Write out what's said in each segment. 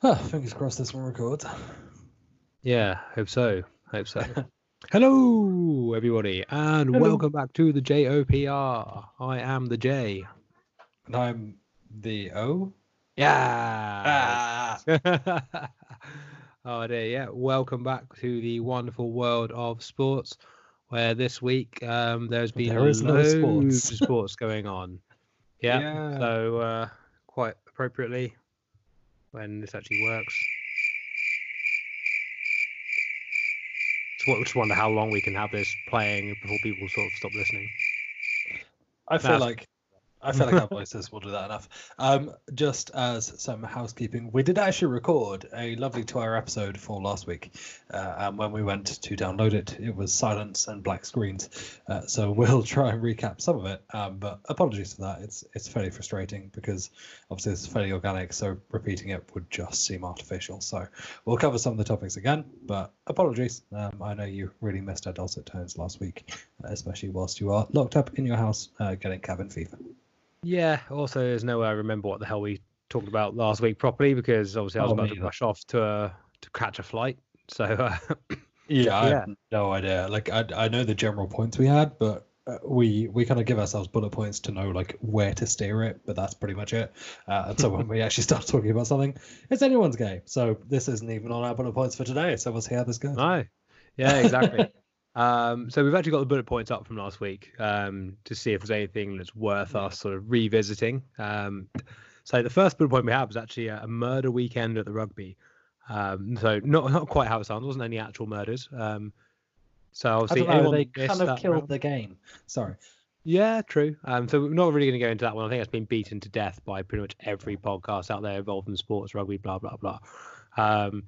Fingers crossed this one records. Yeah, hope so. Hope so. Hello, everybody, and Hello. welcome back to the JOPR. I am the J. And I'm the O. Yeah. Ah. oh dear, yeah. Welcome back to the wonderful world of sports, where this week um, there's been There is no loads sports. of sports going on. Yeah. Yeah. So uh, quite appropriately, when this actually works. So wa- Just wonder how long we can have this playing before people sort of stop listening. I feel That's- like I feel like our voices will do that enough. Um, just as some housekeeping, we did actually record a lovely two-hour episode for last week. Uh, and when we went to download it, it was silence and black screens. Uh, so we'll try and recap some of it. Um, but apologies for that. It's it's fairly frustrating because obviously it's fairly organic, so repeating it would just seem artificial. So we'll cover some of the topics again. But apologies. Um, I know you really missed our dulcet tones last week, especially whilst you are locked up in your house uh, getting cabin fever. Yeah. Also, there's no way I remember what the hell we talked about last week properly because obviously I was Oh, about to either. rush off to uh, to catch a flight. So uh, Yeah, I Yeah. have no idea. Like I, I know the general points we had, but uh, we we kind of give ourselves bullet points to know like where to steer it. But that's pretty much it. Uh, and so when we actually start talking about something, it's anyone's game. So this isn't even on our bullet points for today. So we'll see how this goes. no. Yeah. Exactly. Um, so we've actually got the bullet points up from last week um, to see if there's anything that's worth us sort of revisiting. Um, so the first bullet point we have is actually a, a murder weekend at the rugby. Um, so not not quite how it sounds. There Wasn't any actual murders. Um, so I obviously don't know. They kind of killed round- the game. Sorry. Yeah, true. Um, so we're not really going to go into that one. I think that's been beaten to death by pretty much every podcast out there involved in sports, rugby, blah blah blah. Um,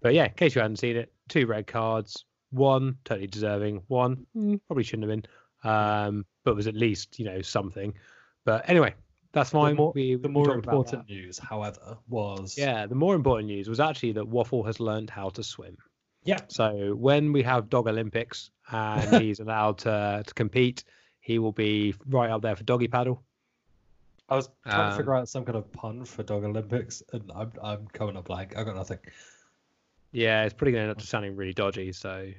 but yeah, in case you hadn't seen it, two red cards, one totally deserving, one mm, probably shouldn't have been, um, but was at least you know something. But anyway, that's The fine. more, we, the more important news, however, was Yeah, the more important news was actually that Waffle has learned how to swim. yeah. So when we have Dog Olympics and he's allowed to to compete, he will be right up there for doggy paddle. I was trying Um, to figure out some kind of pun for Dog Olympics, and I'm I'm coming up blank. I got nothing. Yeah, it's probably going to end up sounding really dodgy. So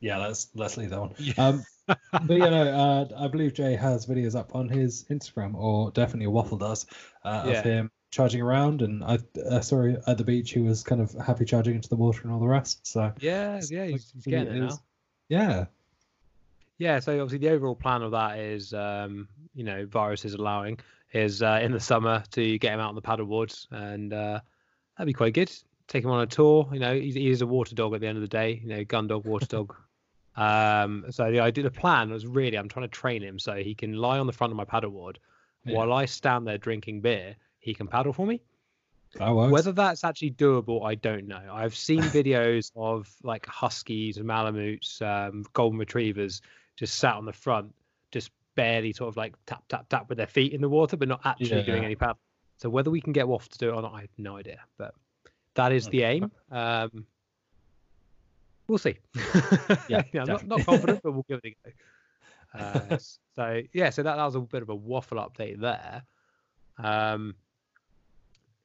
Yeah, let's let's leave that one. Yeah. Um, but you know, uh, I believe Jay has videos up on his Instagram, or definitely Waffle does, uh, Yeah. of him charging around. And I, I saw him at the beach. He was kind of happy charging into the water and all the rest. So yeah, yeah, he's, he's he getting it is- now. yeah, Yeah, so obviously the overall plan of that is, um, you know, viruses allowing, is uh, in the summer to get him out on the paddle boards, and uh, that'd be quite good. Take him on a tour. You know, he's, he is a water dog at the end of the day. You know, gun dog, water dog. Um, so the idea, the plan was really, I'm trying to train him so he can lie on the front of my paddleboard Yeah. while I stand there drinking beer. He can paddle for me. that works. Whether that's actually doable, I don't know. I've seen videos of like huskies, and malamutes, um, golden retrievers just sat on the front, just barely sort of like tap tap tap with their feet in the water, but not actually doing Yeah. any paddle. So whether we can get Waff to do it or not, I have no idea. But that is the aim. Um, we'll see. Yeah, I'm not, not confident, but we'll give it a go. Uh, so yeah, so that, that was a bit of a waffle update there. Um,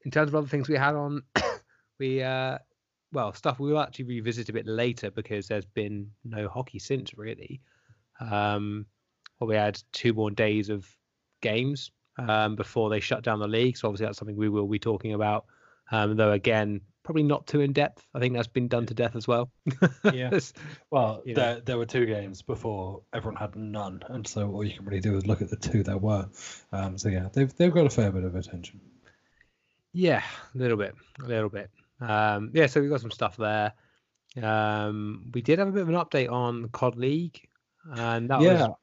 in terms of other things we had on, we uh, well stuff we will actually revisit a bit later because there's been no hockey since really. Um, well, we had two more days of games um, before they shut down the league, so obviously that's something we will be talking about. Um, though again, probably not too in depth. I think that's been done to death as well. Yeah. Well, you know. there, there were two games before everyone had none, and so all you can really do is look at the two there were. Um, so yeah, they've they've got a fair bit of attention. Yeah, a little bit, a little bit. Um, yeah, so we've got some stuff there. Um, we did have a bit of an update on COD League, and that yeah, was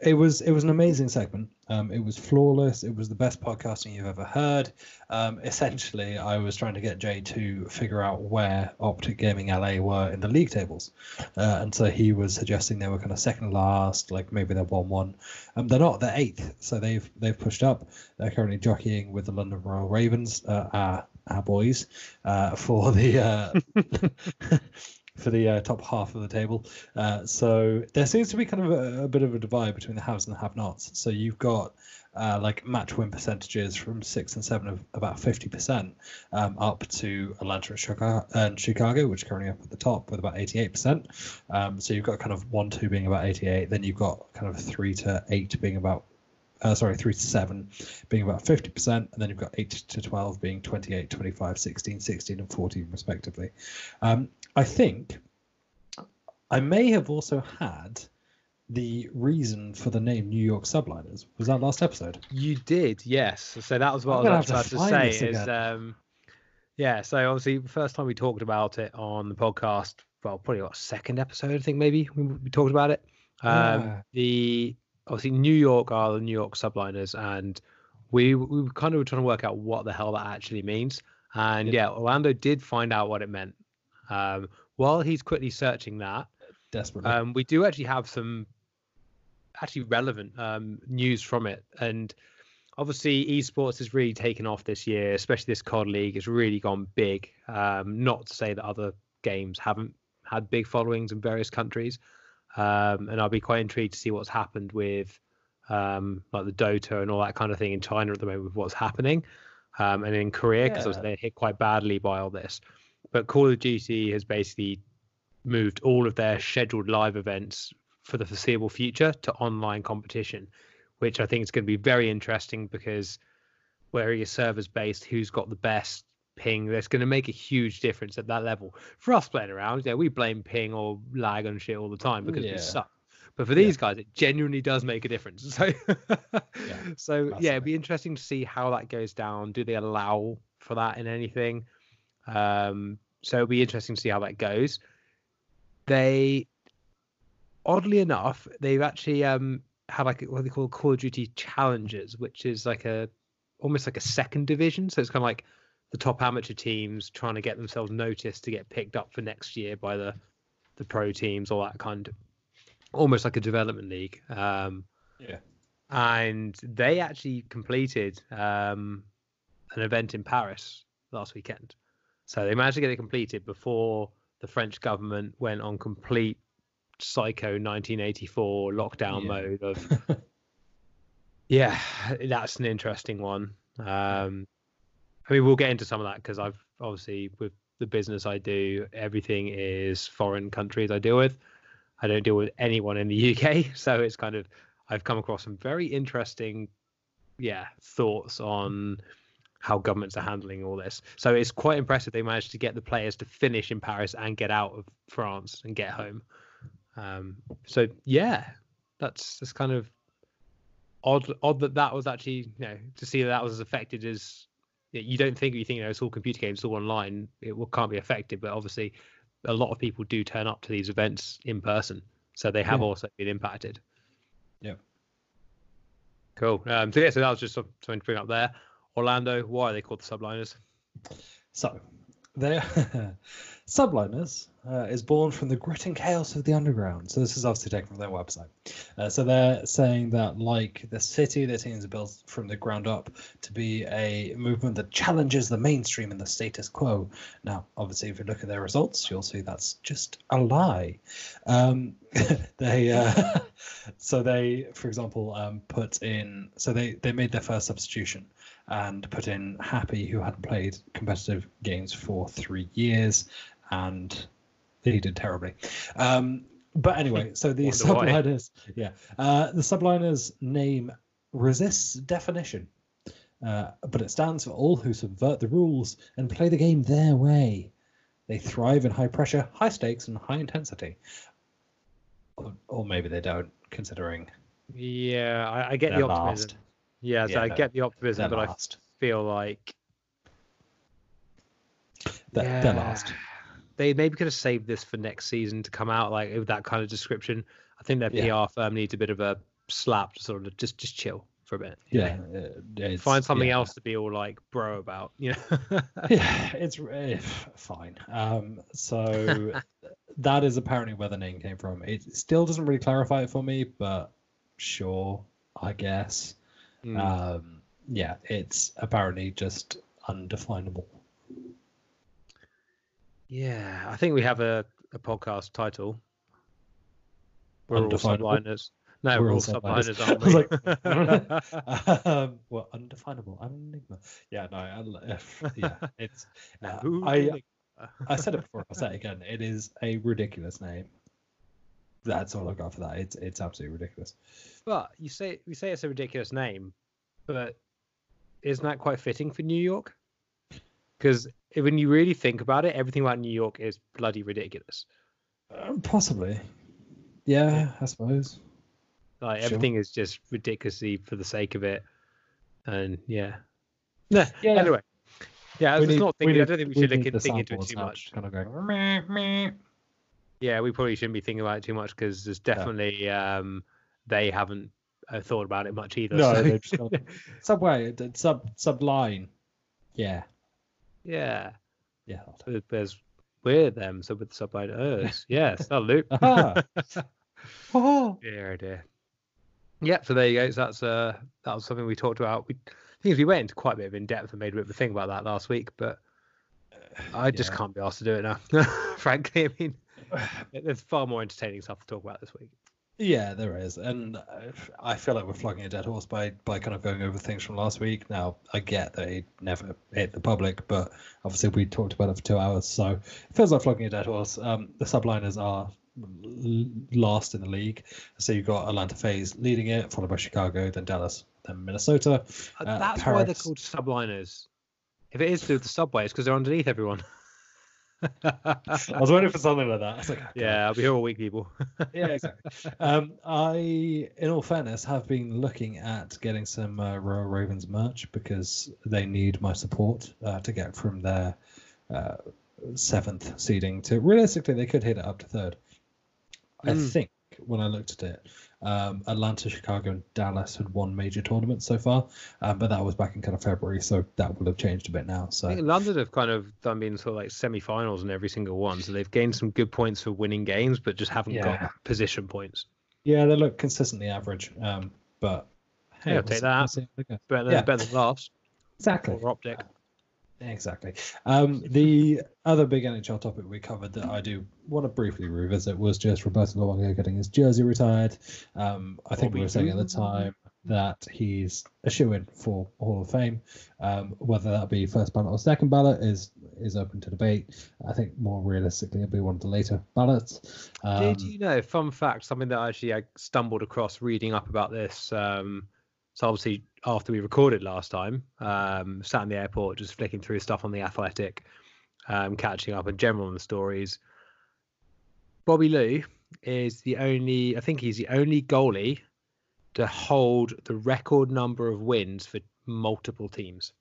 it was it was an amazing segment. Um, it was flawless. It was the best podcasting you've ever heard. Um, essentially, I was trying to get Jay to figure out where Optic Gaming LA were in the league tables, uh, and so he was suggesting they were kind of second last, like maybe they're one one. Um, they're not. They're eighth, so they've they've pushed up. They're currently jockeying with the London Royal Ravens, uh, our, our boys, uh, for the uh, for the uh, top half of the table. Uh, so there seems to be kind of a, a, bit of a divide between the haves and the have-nots. So you've got uh, like match win percentages from six and seven of about 50% um, up to Atlanta and Chicago, which are currently up at the top with about 88%. Um, so you've got kind of one, two being about 88. Then you've got kind of three to eight being about uh, sorry, 3 to 7 being about 50%, and then you've got 8 to 12 being 28, 25, 16, 16, and 14, respectively. Um, I think I may have also had the reason for the name New York Subliners. Was that last episode? You did, yes. So that was what I'm i was about to, to say. Is um, yeah. So obviously, the first time we talked about it on the podcast, well, probably what second episode, I think maybe we, we talked about it. Um, yeah. The obviously New York are the New York subliners, and we we kind of were trying to work out what the hell that actually means. And yeah, yeah Orlando did find out what it meant. Um, while he's quickly searching that, desperately, um, we do actually have some actually relevant um, news from it. And obviously, esports has really taken off this year, especially this COD League. It's really gone big. Um, not to say that other games haven't had big followings in various countries, um, and I'll be quite intrigued to see what's happened with um, like the Dota and all that kind of thing in China at the moment with what's happening, um, and in Korea because yeah. they're hit quite badly by all this. But Call of Duty has basically moved all of their scheduled live events for the foreseeable future to online competition, which I think is going to be very interesting because where are your servers based, who's got the best ping that's going to make a huge difference at that level. For us playing around, yeah, we blame ping or lag and shit all the time because yeah. we suck. But for these yeah. guys, it genuinely does make a difference. So, yeah, so yeah, it'd be interesting to see how that goes down. Do they allow for that in anything? Um, so it'll be interesting to see how that goes. They, oddly enough, they've actually um had like what they call Call of Duty challenges, which is like a almost like a second division. So it's kind of like the top amateur teams trying to get themselves noticed to get picked up for next year by the the pro teams, all that kind of almost like a development league. Um, yeah. And they actually completed um, an event in Paris last weekend. So they managed to get it completed before the French government went on complete psycho 1984 lockdown yeah. mode of yeah that's an interesting one um I mean, we'll get into some of that because I've obviously with the business I do, everything is foreign countries I deal with. I don't deal with anyone in the UK, so it's kind of I've come across some very interesting, yeah, thoughts on how governments are handling all this. So it's quite impressive they managed to get the players to finish in Paris and get out of France and get home. Um, so yeah, that's that's kind of odd. Odd that that was actually you know to see that, that was as affected as you don't think you think you know it's all computer games, it's all online. It can't be affected, but obviously, a lot of people do turn up to these events in person, so they have yeah. also been impacted. Yeah. Cool. Um, so yeah, so that was just something to bring up there. Orlando, why are they called the Subliners? So, they're Subliners uh, is born from the grit and chaos of the underground. So this is obviously taken from their website. Uh, so they're saying that, like the city, their teams are built from the ground up to be a movement that challenges the mainstream and the status quo. Now, obviously, if you look at their results, you'll see that's just a lie. Um, they uh, so they, for example, um, put in so they they made their first substitution and put in Happy, who hadn't played competitive games for three years, and he did terribly. Um, but anyway, so the subliners, yeah, uh, the subliners name resists definition, uh, but it stands for all who subvert the rules and play the game their way. They thrive in high pressure, high stakes, and high intensity. Or, or maybe they don't, considering. Yeah, I, I get the optimism. Last. Yeah, so yeah, I get the optimism, but last. I feel like they're, yeah. they're last. They maybe could have saved this for next season to come out like with that kind of description. I think their yeah. PR firm needs a bit of a slap to sort of just just chill for a bit. Yeah, find something yeah. else to be all like bro about. You know. yeah, it's uh, fine. Um, so that is apparently where the name came from. It still doesn't really clarify it for me, but sure, I guess. Mm. Um, yeah, it's apparently just undefinable. Yeah, I think we have a a podcast title. We're all subliners. No, We're we're, all subliners. aren't we? um, well, undefinable, I'm an enigma. Yeah, no, I, yeah, it's. uh, I I said it before. I'll say it again. It is a ridiculous name. That's all I've got for that. It's it's absolutely ridiculous. But you say we say it's a ridiculous name, but isn't that quite fitting for New York? Because when you really think about it, everything about New York is bloody ridiculous. Um, possibly. Yeah, I suppose. Like Sure. everything is just ridiculously for the sake of it, and yeah. No. Yeah. Anyway. Yeah, I was need- not thinking. I don't think we we should need look think into it too much. Kind of going. Yeah, we probably shouldn't be thinking about it too much because there's definitely um they haven't uh, thought about it much either. No, so- they've just subway, it- sub subline. Yeah, yeah. yeah. There's we're them, so with the subliners. Yes, that'll do. Oh. Dear, dear. Yeah, so there you go. So that's uh that was something we talked about. We things we went into quite a bit of in depth and made a bit of a thing about that last week, but I just Yeah. can't be asked to do it now. Frankly, I mean, there's far more entertaining stuff to talk about this week. Yeah, there is, and uh, I feel like we're flogging a dead horse by by kind of going over things from last week. Now I get that it never hit the public, but obviously we talked about it for two hours, so it feels like flogging a dead horse. Um, the subliners are last in the league, so you've got Atlanta FaZe leading it, followed by Chicago, then Dallas, then Minnesota. Uh, Uh, That's why they're called subliners. If it is through the subway, it's because they're underneath everyone. I was waiting for something like that. Like, oh, yeah, I'll be here all week, people. yeah, exactly. um, I, in all fairness, have been looking at getting some uh, Royal Ravens merch because they need my support uh, to get from their uh, seventh seeding to realistically they could hit it up to third. I Mm. think when I looked at it, um, Atlanta, Chicago, and Dallas had won major tournaments so far, um, but that was back in kind of February, so that will have changed a bit now. I So think London have kind of done been sort of like semi-finals in every single one, so they've gained some good points for winning games, but just haven't Yeah. got position points. yeah, they look consistently average, um, but hey, Yeah, we'll take that. we'll see how they go. Better than, Yeah. better than last Exactly. or optic. Exactly. Um, the other big NHL topic we covered that I do want to briefly revisit was just Roberto Luongo getting his jersey retired. Um, I think we were saying at the time that he's a shoe in for Hall of Fame. Um, whether that be first ballot or second ballot is is open to debate. I think more realistically, it'll be one of the later ballots. Um, Did you know? Fun fact: something that I actually I stumbled across reading up about this. So obviously, after we recorded last time, um, sat in the airport just flicking through stuff on the Athletic, um, catching up in general on the stories. Bobby Lou is the only, I think he's the only goalie to hold the record number of wins for multiple teams.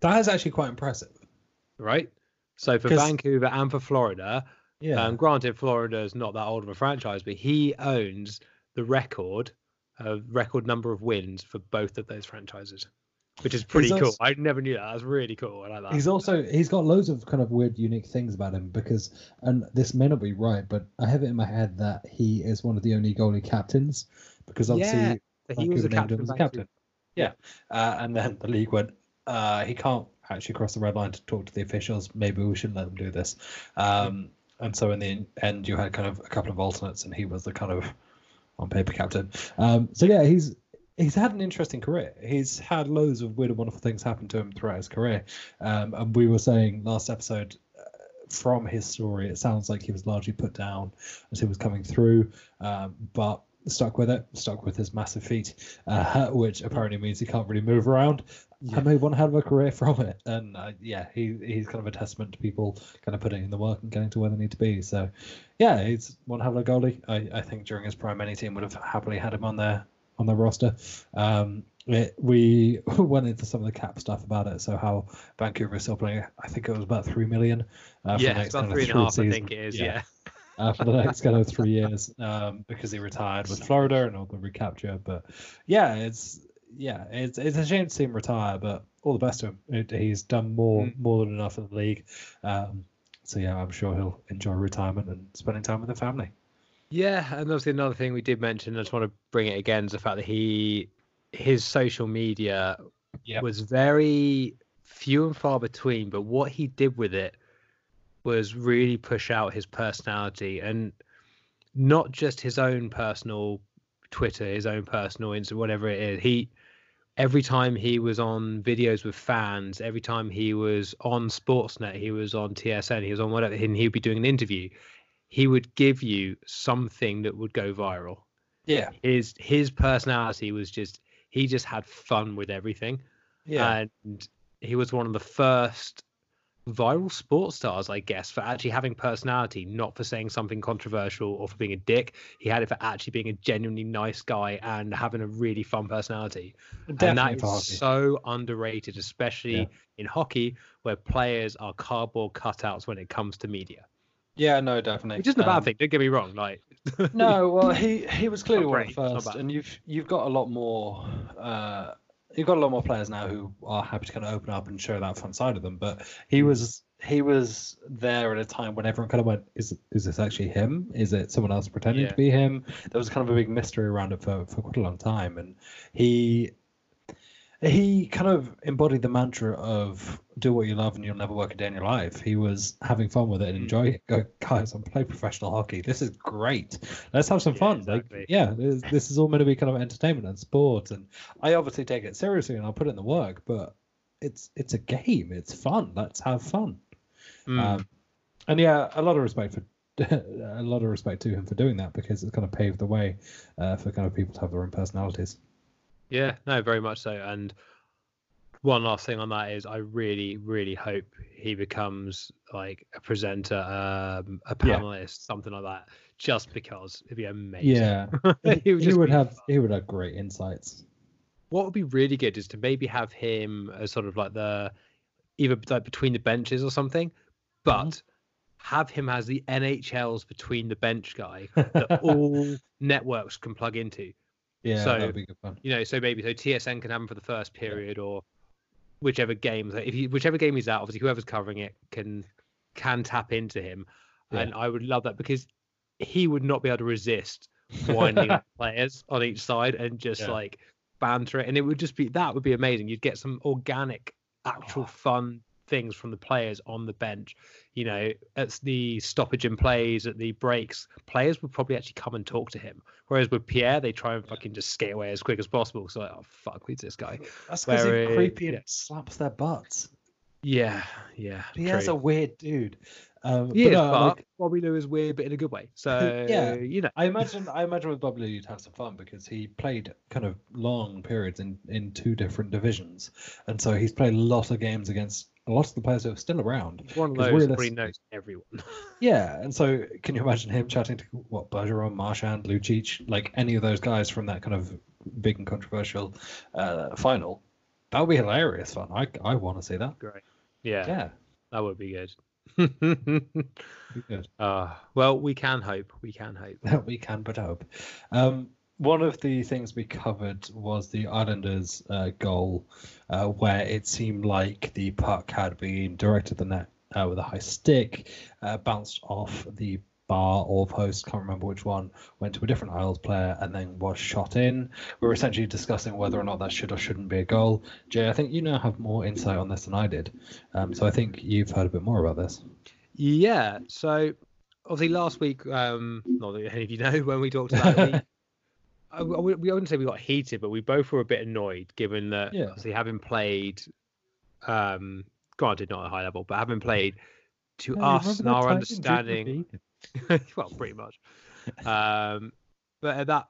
that is actually quite impressive. Right. So for Vancouver and for Florida, Yeah. Um, granted, Florida is not that old of a franchise, but he owns the record, uh, record number of wins for both of those franchises, which is pretty cool. I never knew that. That's really cool. I like that. He's also he's got loads of kind of weird, unique things about him because, and this may not be right, but I have it in my head that he is one of the only goalie captains because obviously Yeah, he was a captain. him as a captain. Yeah, uh, and then the league went. Uh, he can't actually cross the red line to talk to the officials. Maybe we shouldn't let them do this. Um, and so in the end, you had kind of a couple of alternates, and he was the kind of on paper captain. Um, so yeah, he's he's had an interesting career. He's had loads of weird and wonderful things happen to him throughout his career. Um, and we were saying last episode, uh, from his story, it sounds like he was largely put down as he was coming through, um, but stuck with it, stuck with his massive feet, uh, which apparently means he can't really move around. Yeah. And made one hell of a career from it. And uh, yeah, he he's kind of a testament to people kind of putting in the work and getting to where they need to be. So yeah, he's one hell of a goalie. I, I think during his prime, any team would have happily had him on their on their roster. Um, it, we went into some of the cap stuff about it. So how Vancouver is still playing, I think it was about three million. Uh, yeah, it's about three and a half. I think it is. Yeah. Yeah. uh, for the next kind of three years um, because he retired with Florida and all the recapture. But yeah, it's yeah, it's it's a shame to see him retire, but all the best to him. He's done more Mm. more than enough in the league. Um, so yeah, I'm sure he'll enjoy retirement and spending time with the family. Yeah, and obviously another thing we did mention, I just want to bring it again, is the fact that he his social media Yep. was very few and far between, but what he did with it was really push out his personality and not just his own personal Twitter, his own personal Insta, whatever it is. He every time he was on videos with fans, every time he was on Sportsnet, he was on TSN, he was on whatever, and he'd be doing an interview. He would give you something that would go viral. Yeah. His his personality was just he just had fun with everything. Yeah. And he was one of the first viral sports stars, I guess, for actually having personality, not for saying something controversial or for being a dick. He had it for actually being a genuinely nice guy and having a really fun personality. and that Definitely is hockey. so underrated, especially Yeah. in hockey, where players are cardboard cutouts when it comes to media. Yeah, no, definitely. Which isn't a bad Um, thing. Don't get me wrong. Like, no, well, he he was clearly Not one of the first, and you've you've got a lot more. Uh, you've got a lot more players now who are happy to kind of open up and show that fun side of them. But he was he was there at a time when everyone kind of went, "Is is this actually him? Is it someone else pretending Yeah. to be him?" There was kind of a big mystery around it for for quite a long time, and he. He kind of embodied the mantra of "do what you love and you'll never work a day in your life." He was having fun with it and Mm. enjoying it. Go, guys, I'm playing professional hockey. This is great let's have some Yeah, fun exactly. like yeah this, this is all meant to be kind of entertainment and sport and i obviously take it seriously and i'll put it in the work but it's it's a game it's fun let's have fun mm, um, and yeah a lot of respect for a lot of respect to him for doing that because it's kind of paved the way uh, for kind of people to have their own personalities Yeah, no, very much so. And one last thing on that is I really, really hope he becomes like a presenter, um, a Yeah. panelist, something like that, just because it'd be amazing. yeah He he, would just would have fun. he would have great insights What would be really good is to maybe have him as sort of like the either like between the benches or something, but Mhm. have him as the NHL's between the bench guy that all networks can plug into. Yeah So- that would be good fun you know, so maybe so TSN can have him for the first period or whichever game. So if he, whichever game he's at, obviously whoever's covering it can can tap into him, Yeah. and I would love that because he would not be able to resist winding players on each side and just Yeah. like banter it, and it would just be that would be amazing. You'd get some organic, actual Oh. fun things from the players on the bench. You know, at the stoppage in plays, at the breaks, players would probably actually come and talk to him. Whereas with Pierre, they try and fucking just skate away as quick as possible. So like, oh fuck, who's this guy? that's because he's creepy and yeah. slaps their butts Yeah, yeah. Pierre's true. a weird dude um He but is, no, but like, Bobby Lou is weird, but in a good way. So Yeah. you know, I imagine I imagine with Bob Lou you'd have some fun because he played kind of long periods in, in two different divisions. And so he's played a lot of games against a lot of the players who are still around. one of those knows everyone. Yeah, and so can you imagine him chatting to what Bergeron, Marchand, Lucic, like any of those guys from that kind of big and controversial uh, final? That would be hilarious fun. I I want to see that. Great. Yeah, Yeah, that would be good. good. uh, well, we can hope. We can hope. we can but hope. Um, one of the things we covered was the Islanders' uh, goal, uh, where it seemed like the puck had been directed the net uh, with a high stick, uh, bounced off the bar or post, can't remember which one, went to a different Isles player, and then was shot in. We were essentially discussing whether or not that should or shouldn't be a goal. Jay, I think you now have more insight on this than I did, um, so I think you've heard a bit more about this. Yeah. So obviously last week, um, not that any of you know when we talked about I, I wouldn't- we wouldn't say we got heated, but we both were a bit annoyed given that Yeah. obviously having played, um, granted not at a high level, but having played to us and our understanding, well, pretty much. Um, but at that,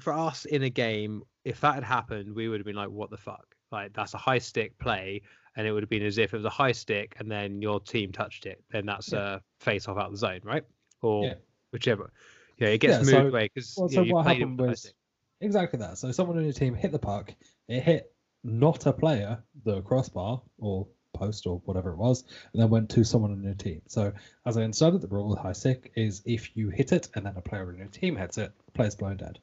for us in a game, if that had happened, we would have been like, "What the fuck?" Like that's a high stick play, and it would have been as if it was a high stick, and then your team touched it. Then that's Yeah. a face off out of the zone, right? Or Yeah. whichever. Yeah, it gets Yeah, moved so- away because well, you, so know, you what happened with the high was- Exactly that. So someone on your team hit the puck, it hit not a player, the crossbar or post or whatever it was, and then went to someone on your team. So as I understood it, the rule with high sick is if you hit it and then a player on your team hits it, the player's blown dead.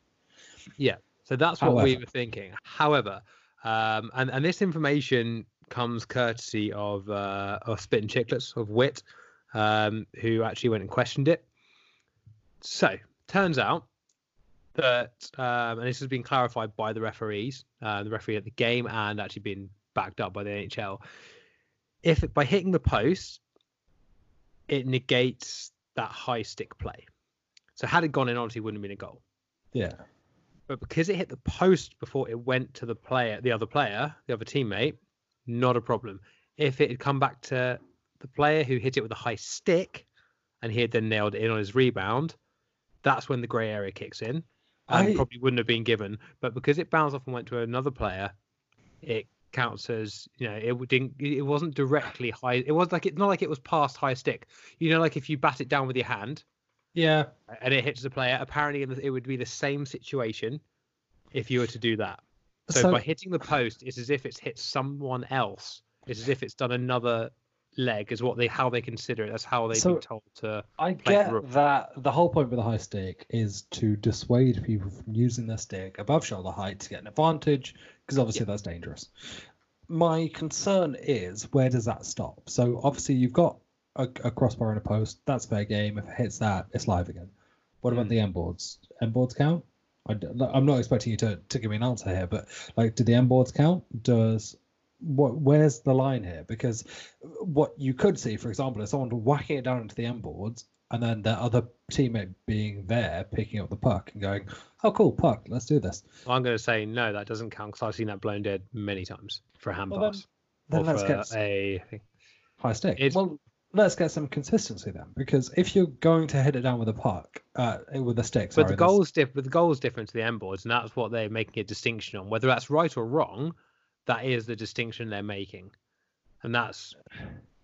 Yeah. So that's what we were thinking. However, um, and and this information comes courtesy of uh, of Spittin' Chiclets of Whit, um, who actually went and questioned it. So turns out that, um, and this has been clarified by the referees, uh, the referee at the game, and actually been backed up by the NHL. If by hitting the post, it negates that high stick play. So had it gone in, obviously, it wouldn't have been a goal. Yeah. But because it hit the post before it went to the player, the other player, the other teammate, not a problem. If it had come back to the player who hit it with a high stick, and he had then nailed it in on his rebound, that's when the grey area kicks in. And I- probably wouldn't have been given. But because it bounced off and went to another player, it counts as you know it didn't it wasn't directly high it was like it's not like it was past high stick you know like if you bat it down with your hand Yeah. and it hits the player apparently it would be the same situation if you were to do that so, So- by hitting the post it's as if it's hit someone else it's as if it's done another leg is what they how they consider it that's how they've So- been told to I get through. that the whole point with the high stick is to dissuade people from using their stick above shoulder height to get an advantage, because obviously that's dangerous. My concern is where does that stop? So obviously you've got a, a crossbar and a post. That's fair game. If it hits that, it's live again. What about Mm. the end boards? End boards count? I, am not expecting you to, to give me an answer here, but like, do the end boards count? Does what? Where's the line here? Because what you could see, for example, is someone whacking it down into the end boards, and then their other teammate being there, picking up the puck and going, "Oh, cool, puck, let's do this." i'm going to say no that doesn't count because i've seen that blown dead many times for a hand Well, pass Then or let's get a high stick. It's- Well, let's get some consistency then, because if you're going to hit it down with a puck, uh, with a stick, But the goal's diff- but the goal's different to the end boards, and that's what they're making a distinction on. Whether that's right or wrong, that is the distinction they're making, and that's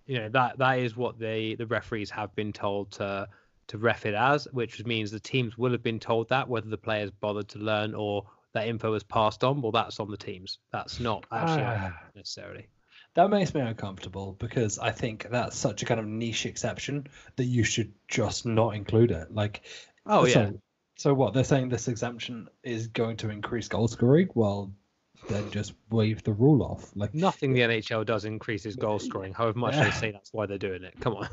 you know that that is what they the referees have been told to to ref it as, which means the teams will have been told that whether the players bothered to learn or that info was passed on. Well, that's on the teams. That's not actually Ah. necessarily. That makes me uncomfortable because I think that's such a kind of niche exception that you should just not include it. Like, Oh so, yeah, So what they're saying this exemption is going to increase goal scoring? Well, then just wave the rule off. Like nothing the NHL does increases goal scoring. However much they say that's why they're doing it. Come on.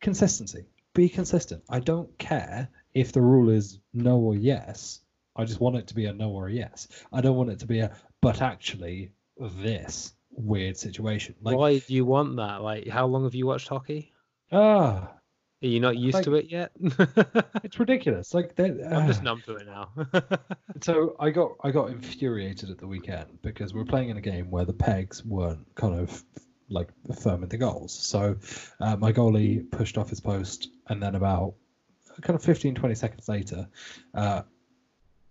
consistency. Be consistent. I don't care if the rule is no or yes. I just want it to be a no or a yes. I don't want it to be a but actually this weird situation. Like why do you want that? Like, how long have you watched hockey? ah, Are you not used Like- to it yet? it's ridiculous. Like they- I'm just ah. numb to it now. So I got I got infuriated at the weekend because we were playing in a game where the pegs weren't kind of like firm in the goals. So uh, my goalie pushed off his post, and then about kind of 15, 20 seconds later, uh,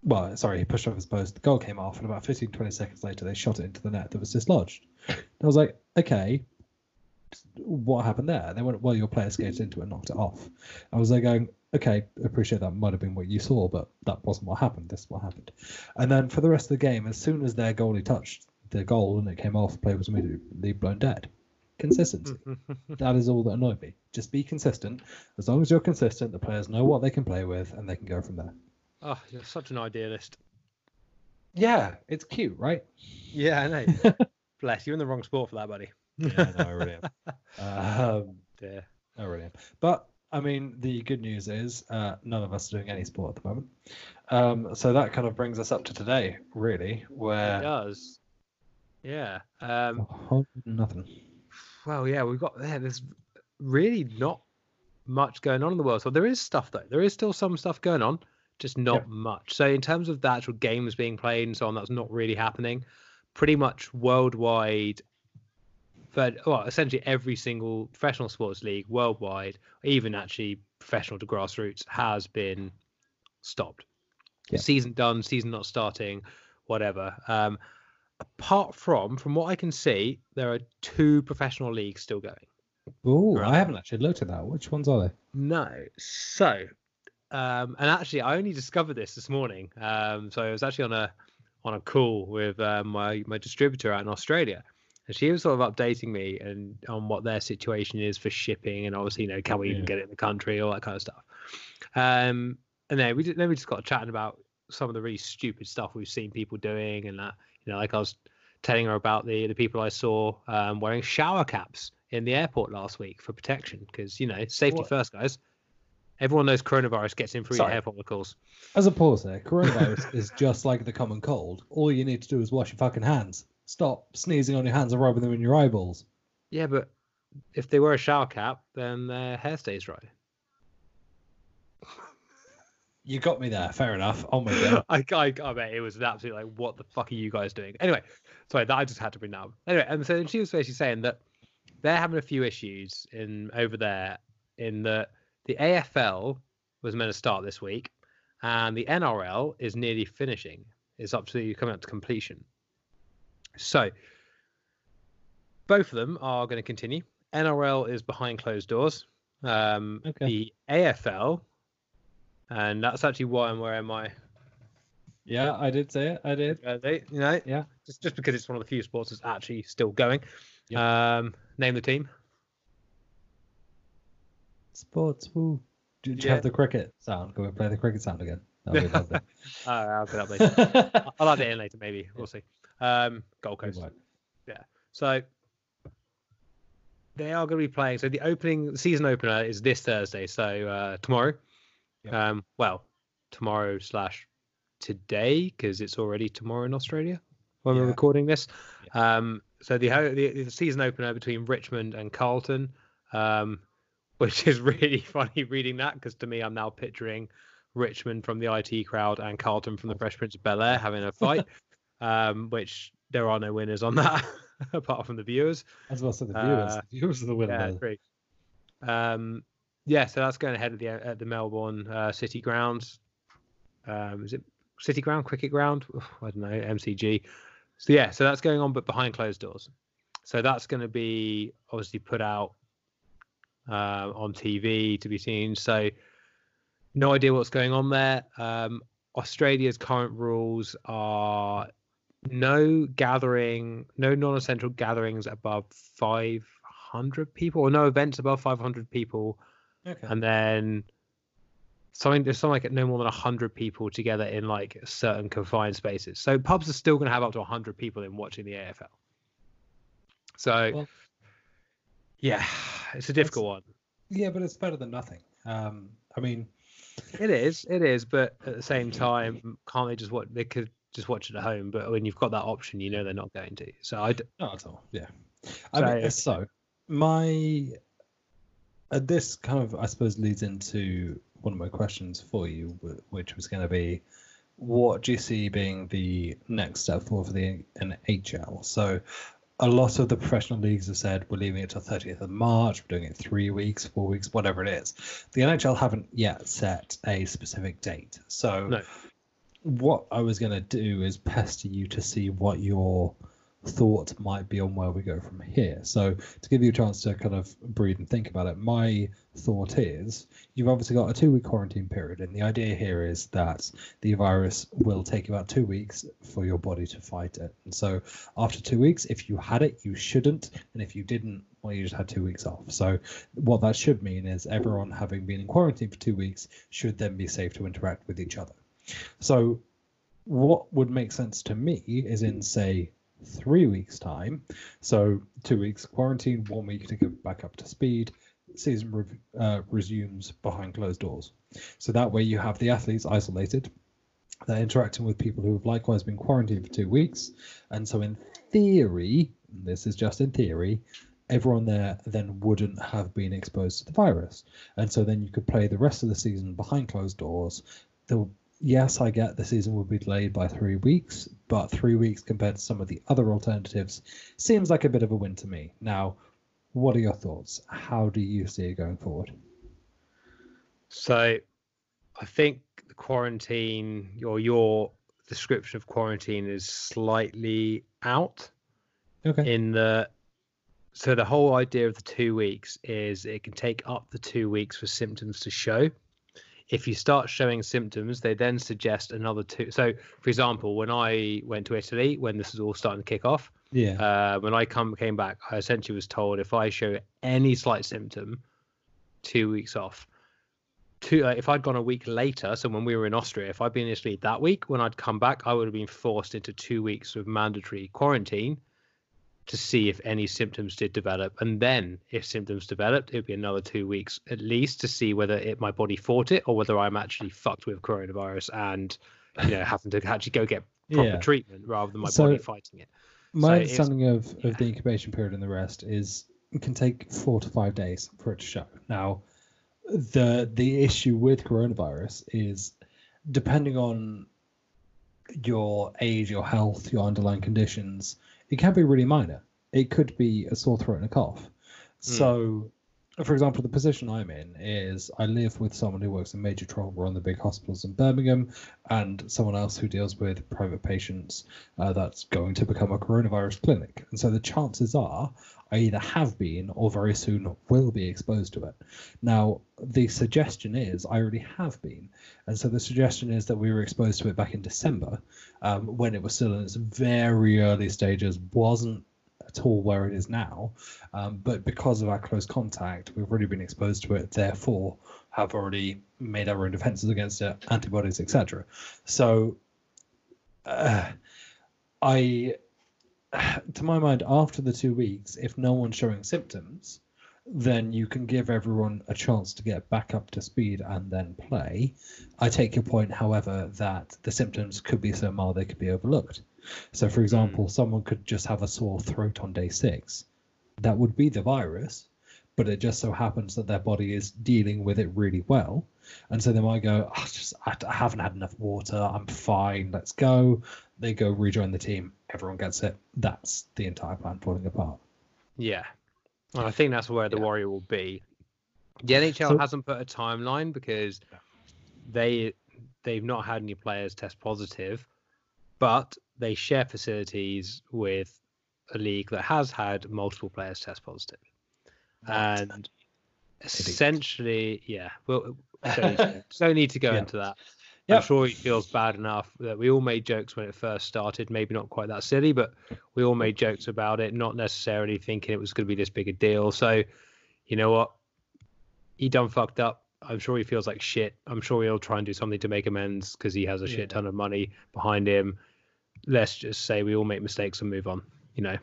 well, sorry, he pushed off his post. The goal came off, and about 15, 20 seconds later, they shot it into the net that was dislodged. I was like, okay, what happened there? They went, well, your player skated into it and knocked it off. I was there going, okay, appreciate that might have been what you saw, but that wasn't what happened. This is what happened. And then for the rest of the game, as soon as their goalie touched the goal and it came off, the play was immediately blown dead. Consistency. that is all that annoyed me. Just be consistent. As long as you're consistent, the players know what they can play with and they can go from there. oh, you're such an idealist. Yeah, it's cute, right? Yeah, I know. Bless you in the wrong sport for that, buddy. Yeah, no, I really am. Um, Yeah. I really am. But I mean, the good news is uh, none of us are doing any sport at the moment. Um, so that kind of brings us up to today, really, It where does. Yeah. Um, nothing. well, yeah, we've got yeah, there's really not much going on in the world. So there is stuff though. There is still some stuff going on, just not much. So in terms of the actual games being played and so on, that's not really happening. Pretty much worldwide. But well, essentially every single professional sports league worldwide, even actually professional to grassroots, has been stopped. Yeah. Season done, season not starting, whatever. Um, apart from, from what I can see, there are two professional leagues still going. Oh, Right. I haven't actually looked at that. Which ones are they? No. So, um, and actually, I only discovered this this morning. Um, so I was actually on a on a call with uh, my my distributor out in Australia, and she was sort of updating me and on what their situation is for shipping, and obviously, you know, can we even get it in the country, all that kind of stuff. Um, and then we did, then we just got chatting about some of the really stupid stuff we've seen people doing, and that you know, like I was telling her about the the people I saw um, wearing shower caps in the airport last week for protection because you know safety What? first, guys. Everyone knows coronavirus gets in through your hair follicles. As a pause there, coronavirus is just like the common cold. All you need to do is wash your fucking hands. Stop sneezing on your hands and rubbing them in your eyeballs. Yeah, but if they wear a shower cap, then their hair stays dry. You got me there. Fair enough. Oh my god. I, I, I bet it was an absolute like, what the fuck are you guys doing? Anyway, sorry, that I just had to bring that up. Anyway, and so she was basically saying that they're having a few issues in over there in that the AFL was meant to start this week, and the NRL is nearly finishing. It's up to coming up to completion. So both of them are going to continue. NRL is behind closed doors. Um, Okay. The AFL, and that's actually why I'm wearing my Yeah, I did say it. I did. uh, they, you know, Yeah. just just because it's one of the few sports that's actually still going. Yep. Um, name the team. Sports. Woo. Do, do you Yeah. have the cricket sound? Can we play the cricket sound again? That be lovely. Uh, I'll put up later. I'll- I'll add it in later, maybe. We'll see. Um, Gold Coast. Yeah. So they are going to be playing. So the opening, the season opener is this Thursday. So uh, tomorrow. Um, well, tomorrow slash today because it's already tomorrow in Australia when we're recording this. Um, so the, the the season opener between Richmond and Carlton, um, which is really funny reading that because to me I'm now picturing Richmond from the IT crowd and Carlton from the Fresh Prince of Bel Air having a fight, um, which there are no winners on that apart from the viewers. As well as the viewers. Uh, the viewers are the winner. Yeah, great. Um, yeah, so that's going ahead at the at the Melbourne uh, City Grounds. Um, is it City Ground, Cricket Ground? Oof, I don't know, MCG. So yeah, so that's going on, but behind closed doors. So that's going to be obviously put out uh, on TV to be seen. So no idea what's going on there. Um, Australia's current rules are no gathering, no non-essential gatherings above 500 people, or no events above 500 people, Okay. and then something there's something like no more than 100 people together in like certain confined spaces. So pubs are still going to have up to 100 people in watching the AFL. So Well- yeah, it's a difficult one. yeah, but it's better than nothing. Um, I mean, It is, it is, but at the same time, can't they just watch? They could just watch it at home, but when you've got that option, you know they're not going to. So I, d- Not at all. Yeah. I mean, So- so my uh, this kind of I suppose leads into one of my questions for you, which was going to be, what do you see being the next step forward for the NHL? So. A lot of the professional leagues have said we're leaving it till 30th of March. We're doing it three weeks, four weeks, whatever it is. The NHL haven't yet set a specific date. So, No. What I was going to do is pester you to see what your thought might be on where we go from here. So, to give you a chance to kind of breathe and think about it, my thought is you've obviously got a two week quarantine period, and the idea here is that the virus will take about two weeks for your body to fight it. And so, after two weeks, if you had it, you shouldn't, and if you didn't, well, you just had two weeks off. So, what that should mean is everyone having been in quarantine for two weeks should then be safe to interact with each other. So, what would make sense to me is in, say, three weeks' time. So, two weeks quarantine, one week to get back up to speed. Season rev- uh, resumes behind closed doors. So that way you have the athletes isolated. They're interacting with people who have likewise been quarantined for two weeks. And so, in theory, this is just in theory, everyone there then wouldn't have been exposed to the virus. And so then you could play the rest of the season behind closed doors. The yes, I get the season will be delayed by three weeks, but three weeks compared to some of the other alternatives seems like a bit of a win to me. Now, what are your thoughts? How do you see it going forward? So I think the quarantine or your description of quarantine is slightly out Okay. in the so the whole idea of the two weeks is it can take up to two weeks for symptoms to show. If you start showing symptoms, they then suggest another two. So, for example, when I went to Italy, when this was all starting to kick off, Yeah. uh, when I come came back, I essentially was told if I show any slight symptom, two weeks off. Two, uh, if I'd gone a week later, so when we were in Austria, if I'd been in Italy that week, when I'd come back, I would have been forced into two weeks of mandatory quarantine to see if any symptoms did develop, and then if symptoms developed, it'd be another two weeks at least to see whether it my body fought it or whether I'm actually fucked with coronavirus and you know having to actually go get proper Yeah. treatment rather than my So- body fighting it. My so understanding of, yeah. of the incubation period and the rest is it can take four to five days for it to show. Now, the the issue with coronavirus is depending on your age, your health, your underlying conditions, it can be really minor. It could be a sore throat and a cough. So, for example, the position I'm in is I live with someone who works in major trauma on the big hospitals in Birmingham, and someone else who deals with private patients uh, that's going to become a coronavirus clinic. And so the chances are I either have been or very soon will be exposed to it. Now, the suggestion is I already have been. And so the suggestion is that we were exposed to it back in December um, when it was still in its very early stages, wasn't at all where it is now. Um, but because of our close contact, we've already been exposed to it, therefore, have already made our own defenses against it, antibodies, etc. So, uh, I, to my mind, after the two weeks, if no one's showing symptoms, then you can give everyone a chance to get back up to speed and then play. I take your point, however, that the symptoms could be so mild they could be overlooked. So, for example, hmm. someone could just have a sore throat on day six. That would be the virus, but it just so happens that their body is dealing with it really well. And so they might go, oh, just I, I haven't had enough water. I'm fine. Let's go. They go rejoin the team. Everyone gets it. That's the entire plan falling apart. Yeah. And I think that's where the Yeah. Warrior will be. The NHL So- hasn't put a timeline because they they've not had any players test positive, but they share facilities with a league that has had multiple players test positive. And essentially, yeah, well, don't need to, don't need to go Yeah. into that. Yep. I'm sure he feels bad enough that we all made jokes when it first started. Maybe not quite that silly, but we all made jokes about it, not necessarily thinking it was going to be this big a deal. So, you know what? He done fucked up. I'm sure he feels like shit. I'm sure he'll try and do something to make amends because he has a Yeah. shit ton of money behind him. Let's just say we all make mistakes and move on. You know.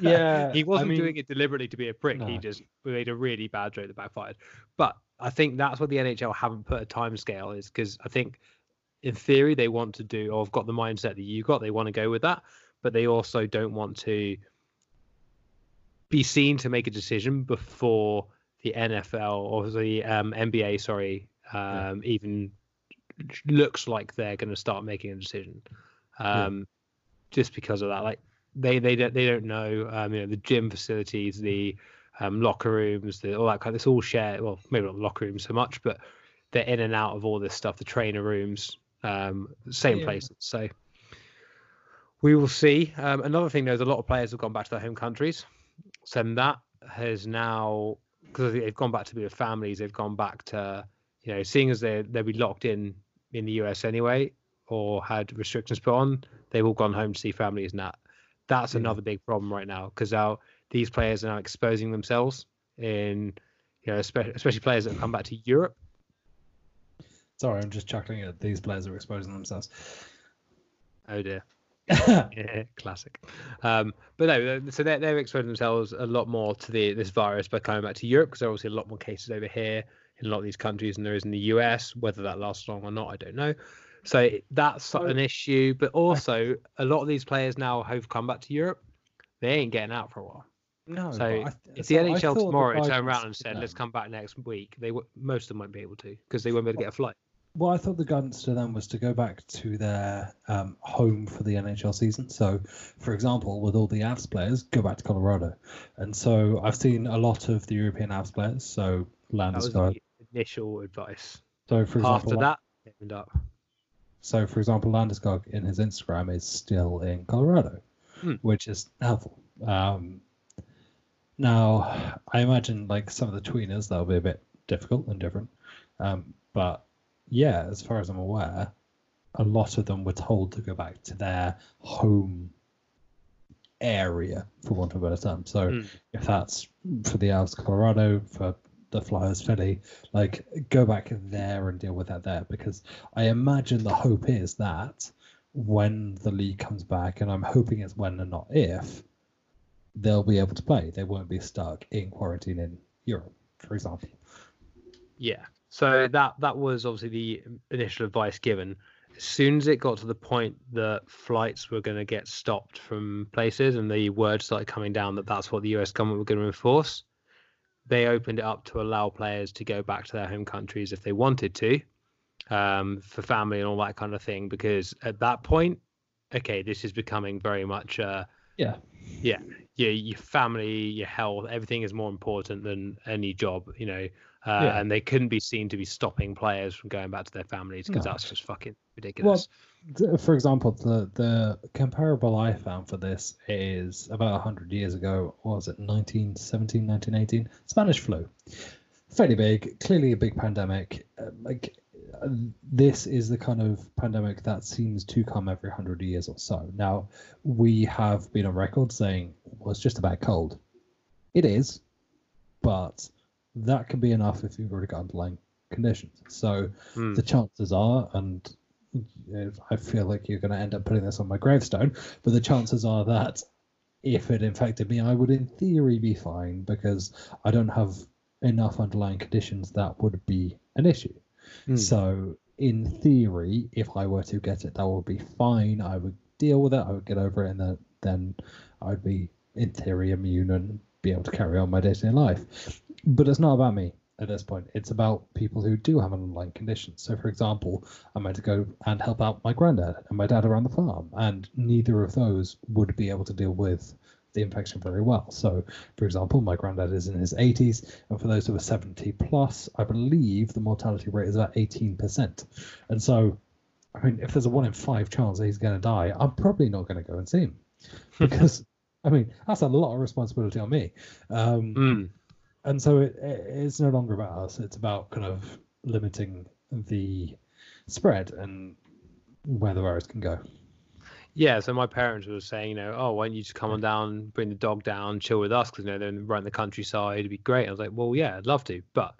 Yeah, he wasn't mean- doing it deliberately to be a prick. He just made a really bad joke that backfired. But I think that's what the NHL haven't put a time scale is because I think in theory they want to do or have got the mindset that you got. They want to go with that, but they also don't want to be seen to make a decision before the NFL or the um, NBA, sorry, um, even looks like they're going to start making a decision. Yeah. Um, Just because of that, like they they don't they don't know. Um, you know the gym facilities, the um, locker rooms, the, all that kind. Of, it's all shared. Well, maybe not locker rooms so much, but they're in and out of all this stuff. The trainer rooms, um, same Yeah. places. So we will see. Um, another thing, though, is a lot of players have gone back to their home countries. So that has now because they've gone back to be with families. They've gone back to you know, seeing as they they'll be locked in in the US anyway, or had restrictions put on, they've all gone home to see families and that. That's Yeah. another big problem right now because now these players are now exposing themselves in, you know, especially, especially players that have come back to Europe. Sorry, I'm just chuckling at these players are exposing themselves. Oh dear. yeah, classic. Um, but no, so they're, they're exposing themselves a lot more to the this virus by coming back to Europe because there are obviously a lot more cases over here in a lot of these countries than there is in the US. Whether that lasts long or not, I don't know. So that's an issue. But also, a lot of these players now have come back to Europe. They ain't getting out for a while. No, So if the NHL tomorrow turned around and said, "Let's come back next week," they w- most of them won't be able to because they won't be able to get a flight. Well, I thought the guidance to them was to go back to their um, home for the NHL season. So, for example, with all the Avs players, go back to Colorado. And so I've seen a lot of the European Avs players. So That was Landeskog. the initial advice. So for example, After that, opened up. So, for example, Landeskog in his Instagram is still in Colorado, Hmm. which is helpful. Um, now, I imagine like some of the tweeners that'll be a bit difficult and different, um, but yeah, as far as I'm aware, a lot of them were told to go back to their home area, for want of a better term. So, Hmm. if that's for the Avs, Colorado, for the Flyers, Philly, like go back there and deal with that there because I imagine the hope is that when the league comes back, and I'm hoping it's when and not if, they'll be able to play. They won't be stuck in quarantine in Europe, for example. Yeah. So that that was obviously the initial advice given. as soon as it got to the point that flights were going to get stopped from places and the word started coming down that that's what the US government were going to enforce, they opened it up to allow players to go back to their home countries if they wanted to um, for family and all that kind of thing. Because at that point, okay, this is becoming very much, uh, yeah, yeah, yeah, your family, your health, everything is more important than any job, you know. Uh, yeah. And they couldn't be seen to be stopping players from going back to their families because no. that's just fucking ridiculous. Well, for example, the the comparable I found for this is about 100 years ago. What was it 1917, 1918? Spanish flu. Fairly big, clearly a big pandemic. Uh, like this is the kind of pandemic that seems to come every 100 years or so. Now, we have been on record saying, well, it's just about cold. It is, but that can be enough if you've already got underlying conditions. So mm. the chances are, and I feel like you're going to end up putting this on my gravestone, but the chances are that if it infected me, I would in theory be fine because I don't have enough underlying conditions that would be an issue. Mm. So, in theory, if I were to get it, that would be fine. I would deal with it. I would get over it, and then, then I'd be in theory immune and be able to carry on my day to day life. But it's not about me at this point. It's about people who do have an underlying condition. So, for example, I might go and help out my granddad and my dad around the farm, and neither of those would be able to deal with the infection very well. So, for example, my granddad is in his 80s, and for those who are 70 plus, I believe the mortality rate is about 18%. And so, I mean, if there's a one in five chance that he's going to die, I'm probably not going to go and see him because, I mean, that's a lot of responsibility on me. Um, mm. And so it, it, it's no longer about us; it's about kind of limiting the spread and where the virus can go. Yeah, so my parents were saying, you know, oh, why don't you just come on down, bring the dog down, chill with us because you know they're right in the countryside. It'd be great. I was like, well, yeah, I'd love to, but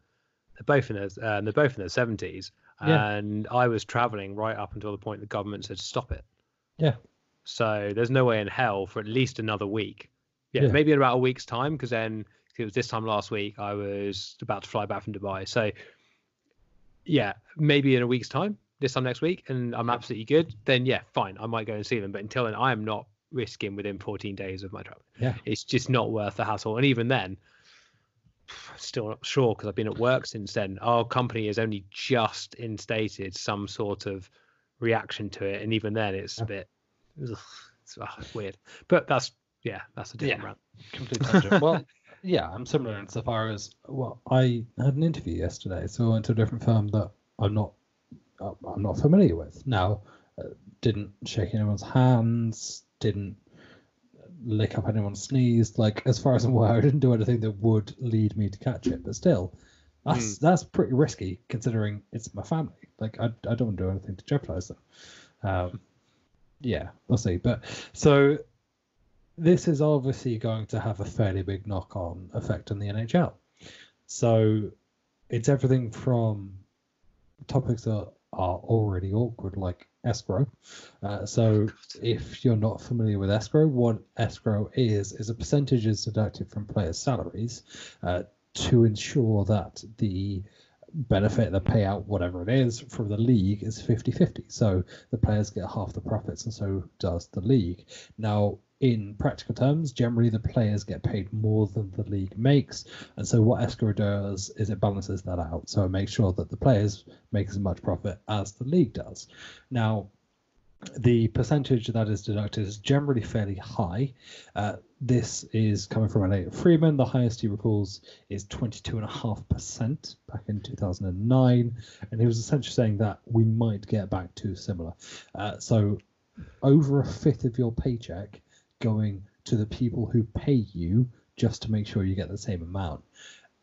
they're both in their uh, they're both in their seventies, yeah. and I was traveling right up until the point the government said stop it. Yeah. So there's no way in hell for at least another week. Yeah, yeah. maybe in about a week's time because then it was this time last week I was about to fly back from Dubai. So yeah, maybe in a week's time this time next week and I'm absolutely good, then yeah, fine, I might go and see them. But until then, I am not risking within 14 days of my travel. Yeah, it's just not worth the hassle. And even then, still not sure because I've been at work since then. Our company has only just instated some sort of reaction to it, and even then, it's yeah. a bit ugh, it's, oh, weird. But that's yeah, that's a different yeah. rant. Complete tangent. well, yeah, I'm similar insofar as well. I had an interview yesterday, so I went to a different firm that I'm not I'm not familiar with. Now, uh, didn't shake anyone's hands, didn't lick up anyone's sneeze. Like as far as I'm aware, I didn't do anything that would lead me to catch it. But still, that's mm. that's pretty risky considering it's my family. Like I, I don't want to do anything to jeopardize them. Um, yeah, we'll see. But so this is obviously going to have a fairly big knock-on effect on the NHL. So it's everything from topics that are already awkward, like escrow. Uh, so, if you're not familiar with escrow, what escrow is is a percentage is deducted from players' salaries uh, to ensure that the benefit, the payout, whatever it is, from the league is 50 50. So the players get half the profits, and so does the league. Now, in practical terms, generally the players get paid more than the league makes. And so what escrow does is it balances that out. So it makes sure that the players make as much profit as the league does. Now, the percentage that is deducted is generally fairly high. Uh, this is coming from Elliot Friedman. The highest he recalls is 22.5% back in 2009. And he was essentially saying that we might get back to similar. Uh, so over a fifth of your paycheck going to the people who pay you just to make sure you get the same amount.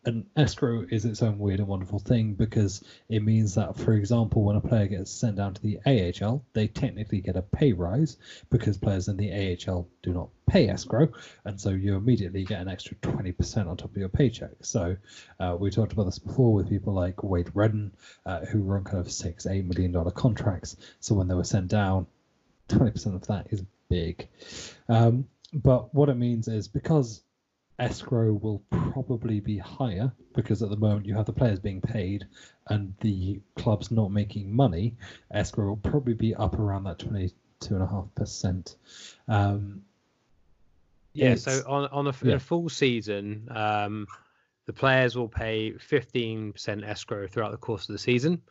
And escrow is its own weird and wonderful thing because it means that, for example, when a player gets sent down to the AHL, they technically get a pay rise because players in the AHL do not pay escrow, and so you immediately get an extra 20% on top of your paycheck. So uh, we talked about this before with people like Wade Redden, uh, who run kind of six, eight million dollar contracts. So when they were sent down, 20% of that is big. Um, but what it means is because escrow will probably be higher because at the moment you have the players being paid and the clubs not making money. Escrow will probably be up around that twenty-two and a half percent. Um, Yeah, so on on a, yeah. a full season, um, the players will pay 15% escrow throughout the course of the season.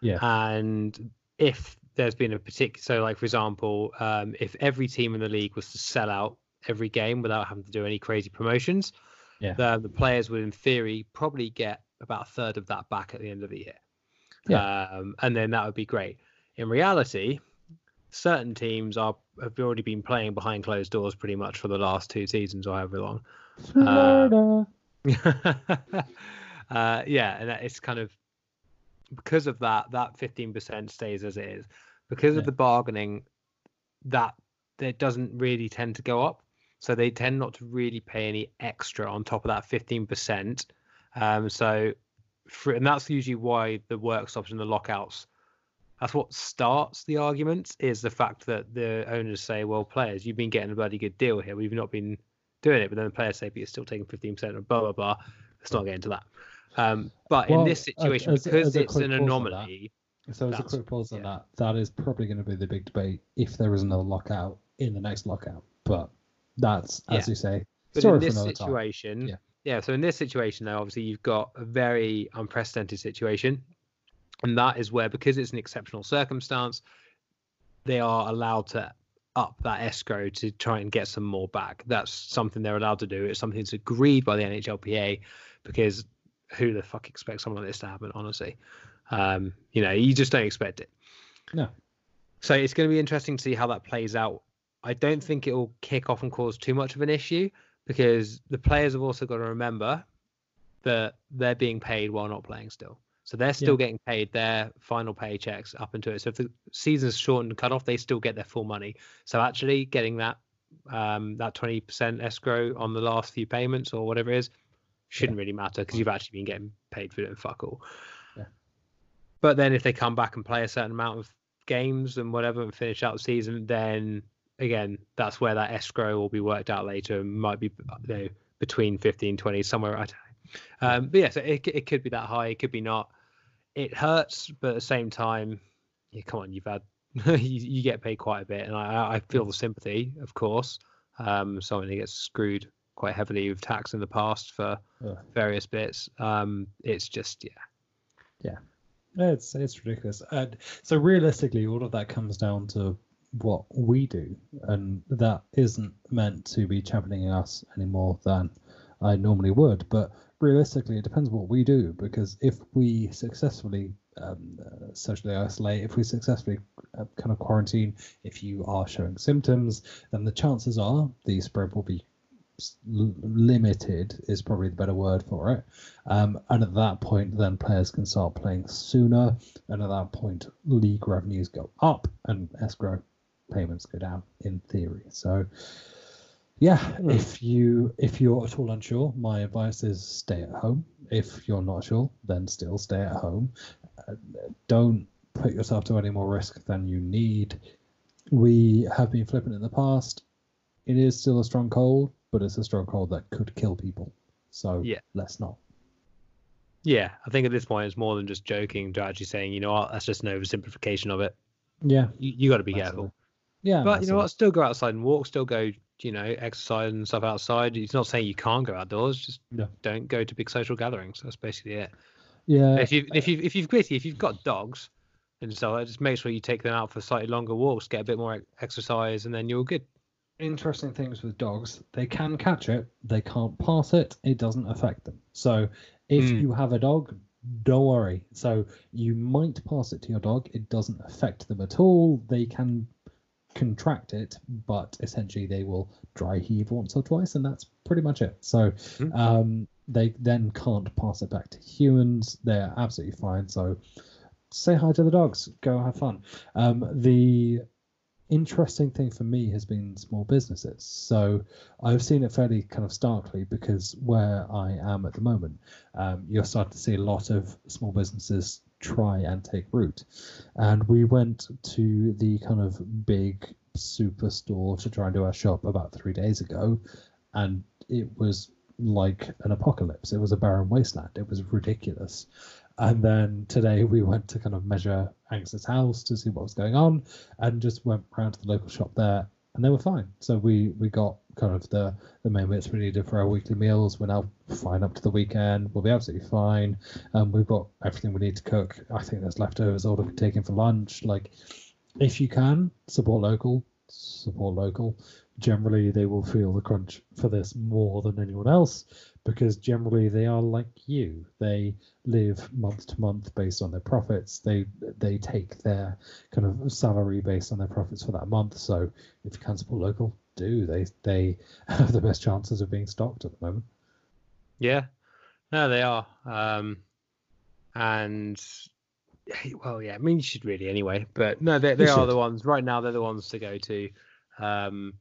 Yeah. And if there's been a particular, so like for example, um, if every team in the league was to sell out every game without having to do any crazy promotions, Yeah. the, the players would, in theory, probably get about a third of that back at the end of the year. Yeah. Um, and then that would be great. In reality, certain teams are have already been playing behind closed doors pretty much for the last two seasons or however long. Florida. uh, yeah, and that- it's kind of because of that. That fifteen percent stays as it is because Yeah. of the bargaining. That it doesn't really tend to go up, so they tend not to really pay any extra on top of that fifteen percent. Um, so, for, and that's usually why the work stops and the lockouts. That's what starts the arguments is the fact that the owners say, "Well, players, you've been getting a bloody good deal here. We've not been doing it." But then the players say, "But you're still taking fifteen percent of blah blah blah." Let's not get into that. Um, but Well, in this situation, as- because as it's an pause on that, anomaly, So as a quick pause on yeah. that, that is probably going to be the big debate if there is another lockout in the next lockout. But that's, as Yeah. you say, But story in for this time. situation, Yeah. yeah. So in this situation, though, obviously you've got a very unprecedented situation, and that is where because it's an exceptional circumstance, they are allowed to up that escrow to try and get some more back. That's something they're allowed to do. It's something that's agreed by the NHLPA because who the fuck expects something like this to happen? Honestly, um, you know, you just don't expect it. No. So it's going to be interesting to see how that plays out. I don't think it will kick off and cause too much of an issue because the players have also got to remember that they're being paid while not playing still. So they're still getting paid their final paychecks up until it. So if the season's shortened and cut off, they still get their full money. So actually getting that um, that 20% escrow on the last few payments or whatever it is shouldn't really matter because you've actually been getting paid for it and fuck all. Yeah. But then if they come back and play a certain amount of games and whatever and finish out the season, then again, that's where that escrow will be worked out later and might be you know, between 15, 20, somewhere. I don't know. Um, but yes, it, it could be that high, it could be not. It hurts, but at the same time, yeah, come on, you've had you, you get paid quite a bit, and I, I feel the sympathy, of course. Um, someone who gets screwed quite heavily with tax in the past for Ugh. various bits. Um, it's just yeah, yeah, It's it's ridiculous. And so realistically, all of that comes down to what we do, and that isn't meant to be championing us any more than I normally would. But realistically, it depends what we do because if we successfully um, uh, socially isolate, if we successfully uh, kind of quarantine, if you are showing symptoms, then the chances are the spread will be limited is probably the better word for it. Um, and at that point then players can start playing sooner. And at that point league revenues go up and escrow payments go down in theory. So yeah if you if you're at all unsure my advice is stay at home. If you're not sure then still stay at home. Uh, don't put yourself to any more risk than you need. We have been flippant in the past. It is still a strong cold but it's a strong cold that could kill people so Yeah. let's not yeah. I think at this point it's more than just joking to actually saying, you know what, that's just an oversimplification of it. yeah You, you got to be massively. careful. yeah But you know massively. what? Still go outside and walk. Still go, you know, exercise and stuff outside. It's not saying you can't go outdoors. Just No. don't go to big social gatherings. That's basically it. yeah if you if you if you've gritty, if you've got dogs and so just make sure you take them out for slightly longer walks, get a bit more exercise, and then you're good. Interesting things with dogs. They can catch it they can't pass it it doesn't affect them. So if Mm. you have a dog don't worry. So you might pass it to your dog it doesn't affect them at all they can contract it but essentially they will dry heave once or twice and that's pretty much it. So Mhm. um, they then can't pass it back to humans they're absolutely fine. So say hi to the dogs go have fun. Um, the interesting thing for me has been small businesses. So I've seen it fairly kind of starkly because where I am at the moment, um, you're starting to see a lot of small businesses try and take root. And we went to the kind of big superstore to try and do our shop about three days ago, and it was like an apocalypse. It was a barren wasteland. It was ridiculous. And then today we went to kind of measure Angus's house to see what was going on, and just went round to the local shop there, and they were fine. So we we got kind of the the main bits we needed for our weekly meals. We're now fine up to the weekend. We'll be absolutely fine. Um, we've got everything we need to cook. I think there's leftovers all to be taken for lunch. Like, if you can support local, support local. Generally, they will feel the crunch for this more than anyone else because generally they are like you. They live month to month based on their profits. They they take their kind of salary based on their profits for that month. So if you can support local, do. They they have the best chances of being stocked at the moment. Yeah, no, they are. Um, and well, yeah, I mean, you should really anyway. But no, they they You are should. the ones right now. They're the ones to go to. Um,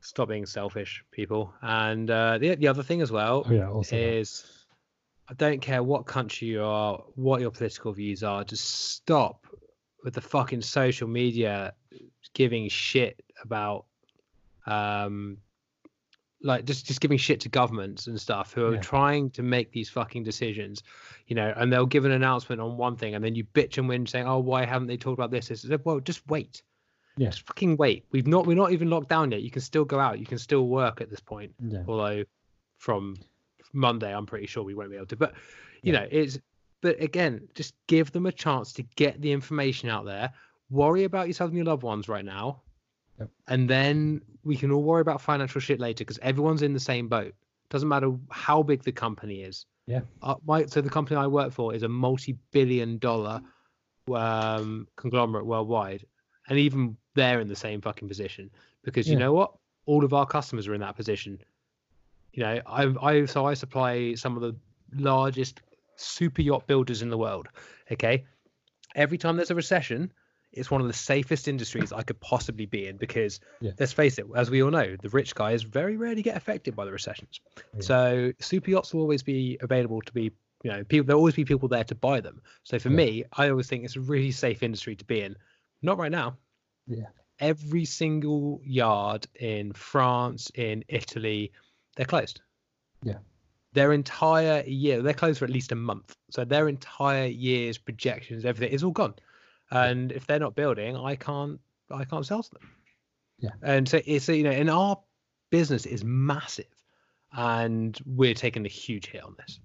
stop being selfish, people. And uh, the the other thing as well Oh yeah, that. is I don't care what country you are, what your political views are, just stop with the fucking social media giving shit about um like just just giving shit to governments and stuff who are Yeah. trying to make these fucking decisions, you know, and they'll give an announcement on one thing and then you bitch and whin saying, Oh, why haven't they talked about this? This well, just wait. Yeah. Just fucking wait. We've not we're not even locked down yet. You can still go out, you can still work at this point yeah. although from Monday I'm pretty sure we won't be able to. But you Yeah. know, it's but again, just give them a chance to get the information out there. Worry about yourself and your loved ones right now, Yep. and then we can all worry about financial shit later because everyone's in the same boat. Doesn't matter how big the company is. Yeah. Uh, my so the company I work for is a multi-billion-dollar um, conglomerate worldwide, and even they're in the same fucking position because you Yeah. know what? All of our customers are in that position. You know, I I so I supply some of the largest super yacht builders in the world. Okay, every time there's a recession, it's one of the safest industries I could possibly be in because Yeah. let's face it, as we all know, the rich guys very rarely get affected by the recessions. Yeah. So super yachts will always be available to be, you know, people there'll always be people there to buy them. So for Yeah. me, I always think it's a really safe industry to be in. Not right now. Yeah. Every single yard in France, in Italy, they're closed. Yeah. Their entire year, they're closed for at least a month. So their entire year's projections, everything is all gone. And if they're not building, I can't I can't sell to them. Yeah. And so it's you know, and our business is massive and we're taking a huge hit on this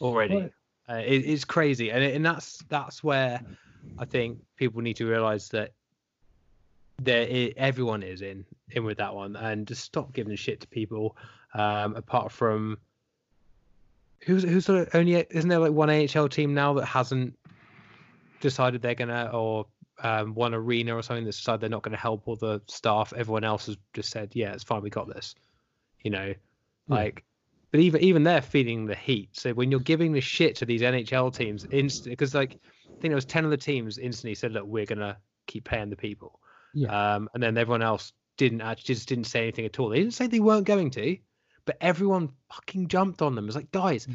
already. Right. Uh, it, it's crazy, and and that's that's where I think people need to realize that there everyone is in in with that one, and just stop giving shit to people. Um, apart from who's who's the only isn't there like one AHL team now that hasn't decided they're gonna or um, one arena or something that's decided they're not going to help all the staff. Everyone else has just said, "Yeah, it's fine, we got this." You know, like, but even even they're feeling the heat. So when you're giving the shit to these NHL teams, instant because like I think it was ten of the teams instantly said, "Look, we're gonna keep paying the people," Yeah. um, and then everyone else didn't actually just didn't say anything at all. They didn't say they weren't going to, but everyone fucking jumped on them. It's like, guys, Yeah.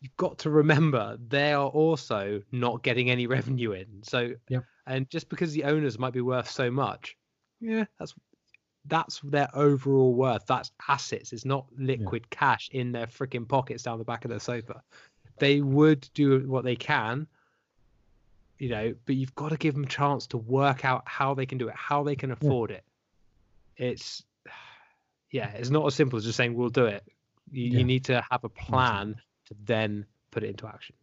you've got to remember they are also not getting any revenue in. So, yeah. and just because the owners might be worth so much, yeah, that's that's their overall worth. That's assets. It's not liquid cash in their freaking pockets down the back of their sofa. They would do what they can, you know, but you've got to give them a chance to work out how they can do it, how they can afford it. It's yeah, it's not as simple as just saying we'll do it. You, Yeah. you need to have a plan to then put it into action.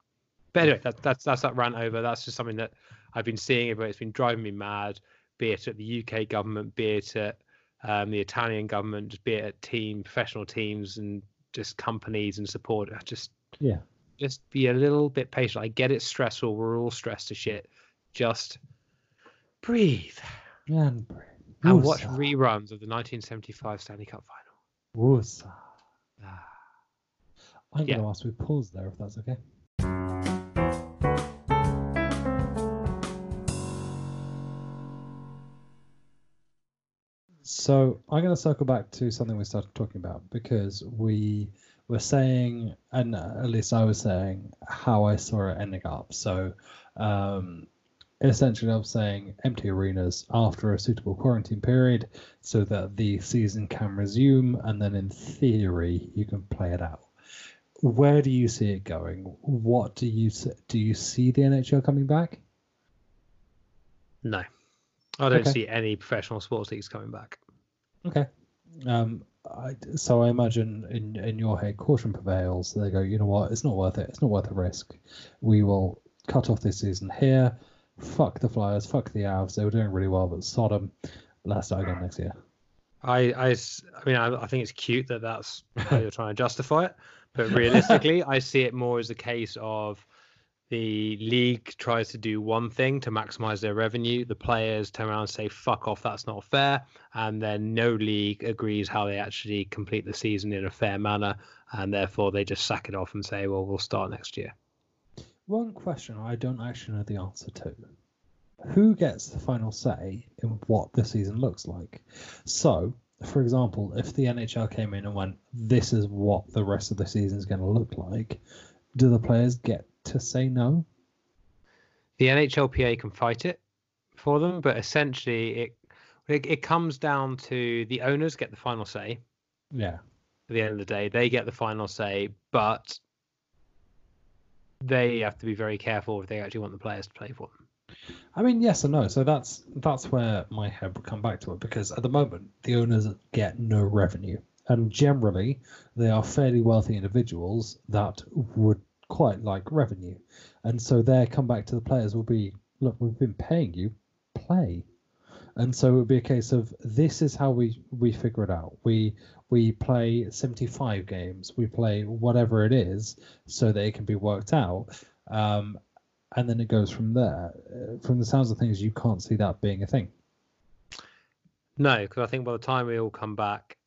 But anyway, that, that's that's that rant over. That's just something that I've been seeing. It's been driving me mad. Be it at the UK government, be it at um, the Italian government, just be it at team, professional teams, and just companies and support. Just Yeah. just be a little bit patient. I get it's stressful. We're all stressed to shit. Just breathe And break. and watch reruns of the 1975 Stanley Cup final. Woosah. Ah. I'm Yeah. going to ask we pause there if that's okay. So I'm going to circle back to something we started talking about because we were saying, and at least I was saying, how I saw it ending up. So um, essentially I'm saying empty arenas after a suitable quarantine period so that the season can resume and then in theory you can play it out. Where do you see it going? What do you do you see the NHL coming back? No. I don't Okay. see any professional sports leagues coming back. Okay. Um, I, so I imagine in in your head, caution prevails. They go, you know what? It's not worth it. It's not worth the risk. We will cut off this season here. Fuck the Flyers. Fuck the Avs. They were doing really well, but Sodom. Let's start again next year. I I mean, I, I think it's cute that that's how you're trying to justify it, but realistically, I see it more as a case of the league tries to do one thing to maximize their revenue. The players turn around and say, "Fuck off, that's not fair," and then no league agrees how they actually complete the season in a fair manner, and therefore they just sack it off and say, "Well, we'll start next year." One question I don't actually know the answer to. Who gets the final say in what the season looks like? So, for example, if the NHL came in and went, this is what the rest of the season is going to look like, do the players get to say no? the NHLPA can fight it for them, but essentially it, it it comes down to the owners get the final say. Yeah. At the end of the day, they get the final say, but they have to be very careful if they actually want the players to play for them. I mean, yes and no. So that's that's where my head would come back to it because at the moment the owners get no revenue, and generally they are fairly wealthy individuals that would quite like revenue, and so their comeback to the players will be, look, we've been paying you, play, and so it would be a case of this is how we we figure it out. We we play 75 games, we play whatever it is, so that it can be worked out. Um, and then it goes from there. Uh, From the sounds of things, you can't see that being a thing. No, because I think by the time we all come back,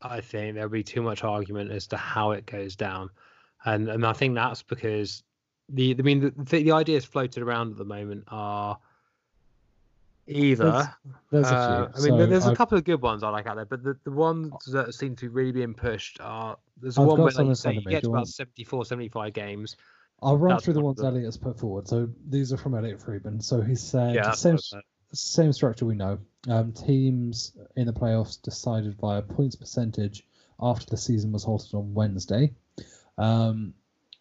I think there'll be too much argument as to how it goes down, and and I think that's because the I mean the the, the ideas floated around at the moment are either There's a Uh, few. I mean, So there's a I've- couple of good ones I like out there, but the, the ones that seem to be really being pushed are there's I've one where, like you say, you get about want- 74, 75 games. I'll run that's through the ones of them. Elliot's put forward. So these are from Elliot Friedman. So he said yeah, same what I said. same structure we know. Um, teams in the playoffs decided via points percentage after the season was halted on Wednesday. Um,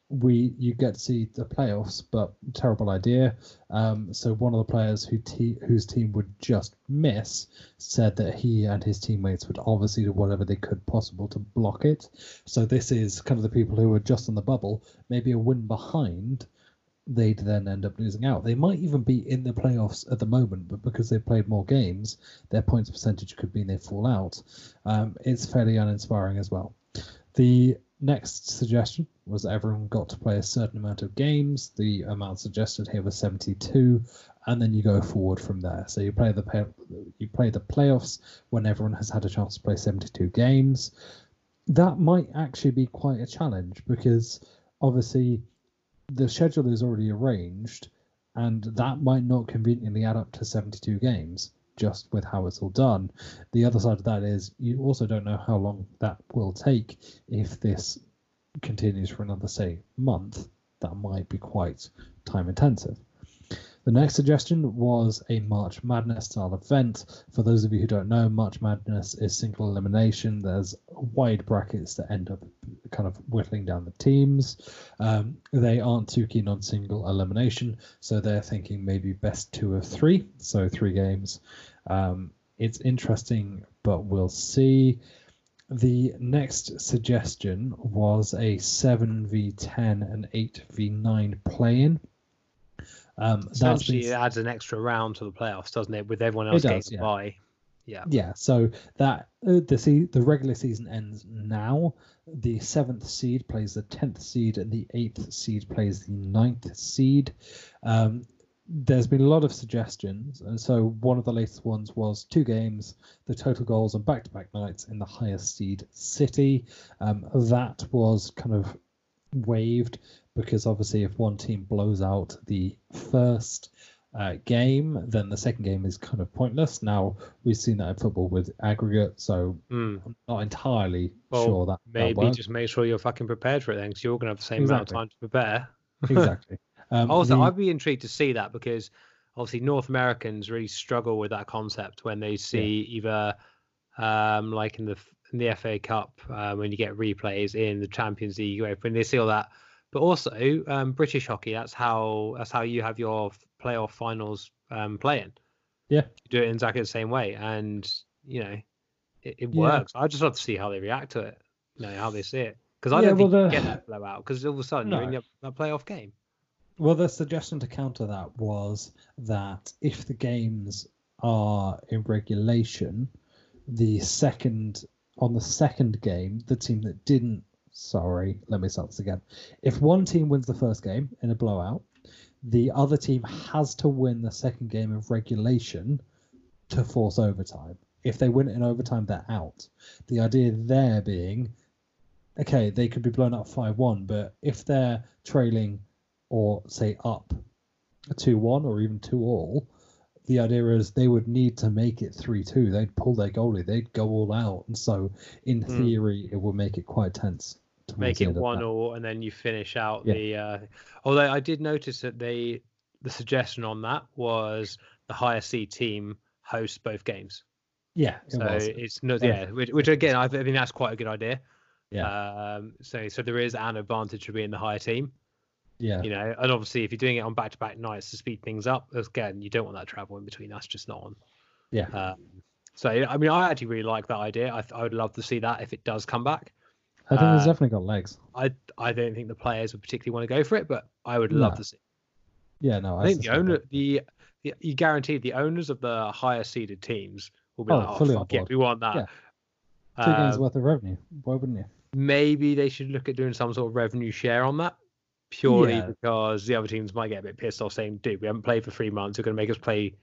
we you get to see the playoffs, but terrible idea. Um, so one of the players who te- whose team would just miss said that he and his teammates would obviously do whatever they could possible to block it. So this is kind of the people who were just on the bubble, maybe a win behind, they'd then end up losing out. They might even be in the playoffs at the moment, but because they've played more games, their points percentage could mean they fall out. Um, it's fairly uninspiring as well. The next suggestion was that everyone got to play a certain amount of games. The amount suggested here was 72, and then you go forward from there. So you play the pay- you play the playoffs when everyone has had a chance to play 72 games. That might actually be quite a challenge because obviously the schedule is already arranged, and that might not conveniently add up to 72 games just with how it's all done. The other side of that is you also don't know how long that will take if this continues for another, say, month. That might be quite time intensive. The next suggestion was a March Madness style event. For those of you who don't know, March Madness is single elimination. There's wide brackets that end up kind of whittling down the teams. Um, they aren't too keen on single elimination, so they're thinking maybe best two of three, so three games. Um, it's interesting, but we'll see. The next suggestion was a 7v10 and 8v9 play in. Um, that's Essentially, been- it adds an extra round to the playoffs, doesn't it? With everyone It else does, getting yeah. by. Yeah. Yeah, so that uh, the se- the regular season ends now. The seventh seed plays the tenth seed, and the eighth seed plays the ninth seed. Um, there's been a lot of suggestions, and so one of the latest ones was two games, the total goals on back-to-back nights in the highest seed city. Um, that was kind of waived because obviously, if one team blows out the first uh, game, then the second game is kind of pointless. Now we've seen that in football with aggregate, so Hmm. I'm not entirely Well, sure that Maybe just make sure you're fucking prepared for it then, because you're going to have the same amount of time to prepare. exactly. Um, Also, the- I'd be intrigued to see that because obviously North Americans really struggle with that concept when they see either um, like in the in the FA Cup uh, when you get replays in the Champions League when they see all that. But also um, British hockey, that's how that's how you have your playoff finals um, playing. Yeah, you do it in exactly the same way, and you know it, it Yeah. works. I just love to see how they react to it, you know how they see it, because I Yeah, don't think well, you get that blowout because all of a sudden you're in No. your, a playoff game. Well, the suggestion to counter that was that if the games are in regulation, the second on the second game, the team that didn't sorry, let me start this again. If one team wins the first game in a blowout, the other team has to win the second game of regulation to force overtime. If they win it in overtime, they're out. The idea there being, okay, they could be blown up five one, but if they're trailing or say up two one or even two all, the idea is they would need to make it three two. They'd pull their goalie, they'd go all out, and so in Mm. theory, it will make it quite tense. Make it one all and then you finish out Yeah. the uh although i did notice that they the suggestion on that was the higher seed team hosts both games Yeah, it so was. it's not Yeah. which, which again i think that's quite a good idea Yeah. um so so there is an advantage for being the higher team yeah, you know and obviously if you're doing it on back-to-back nights to speed things up again you don't want that travel in between that's just not on yeah. um so i mean i actually really like that idea i, I would love to see that if it does come back I think it's uh, definitely got legs. I I don't think the players would particularly want to go for it, but I would love No. to see. Yeah, no, I think the owner, that. the, the you guaranteed the owners of the higher seeded teams will be Oh, like, oh fully fuck yeah, we want that. Yeah. two games Um, worth of revenue. Why wouldn't you? maybe they should look at doing some sort of revenue share on that, purely Yeah. because the other teams might get a bit pissed off, saying, "Dude, we haven't played for three months. You're going to make us play,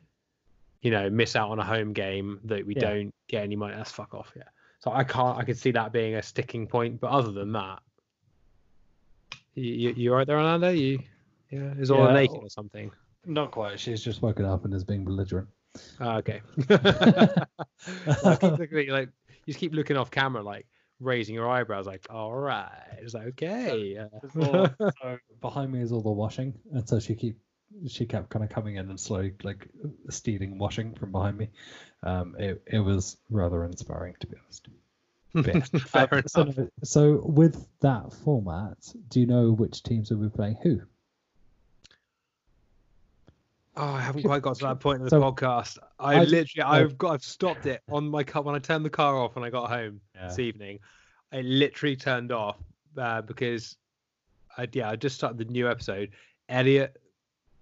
you know, miss out on a home game that we Yeah. don't get any money. That's fuck off." Yeah. So I can't. I could see that being a sticking point, but other than that, you you, you right there, Orlando? You yeah, is all Yeah, naked or something? Not quite. She's just woken up and is being belligerent. Ah, okay. I keep looking at you like you just keep looking off camera, like raising your eyebrows, like, all right, it's okay. uh, so behind me is all the washing, and so she keep she kept kind of coming in and slowly like stealing washing from behind me. Um, it it was rather inspiring to be honest. Fair Um, so, enough. so with that format, do you know which teams will be playing who? Oh, I haven't quite got to that point in the So, podcast. I, I- literally, I've got, I've stopped it on my car when I turned the car off when I got home this evening. I literally turned off uh, because, I, yeah, I just started the new episode. Elliot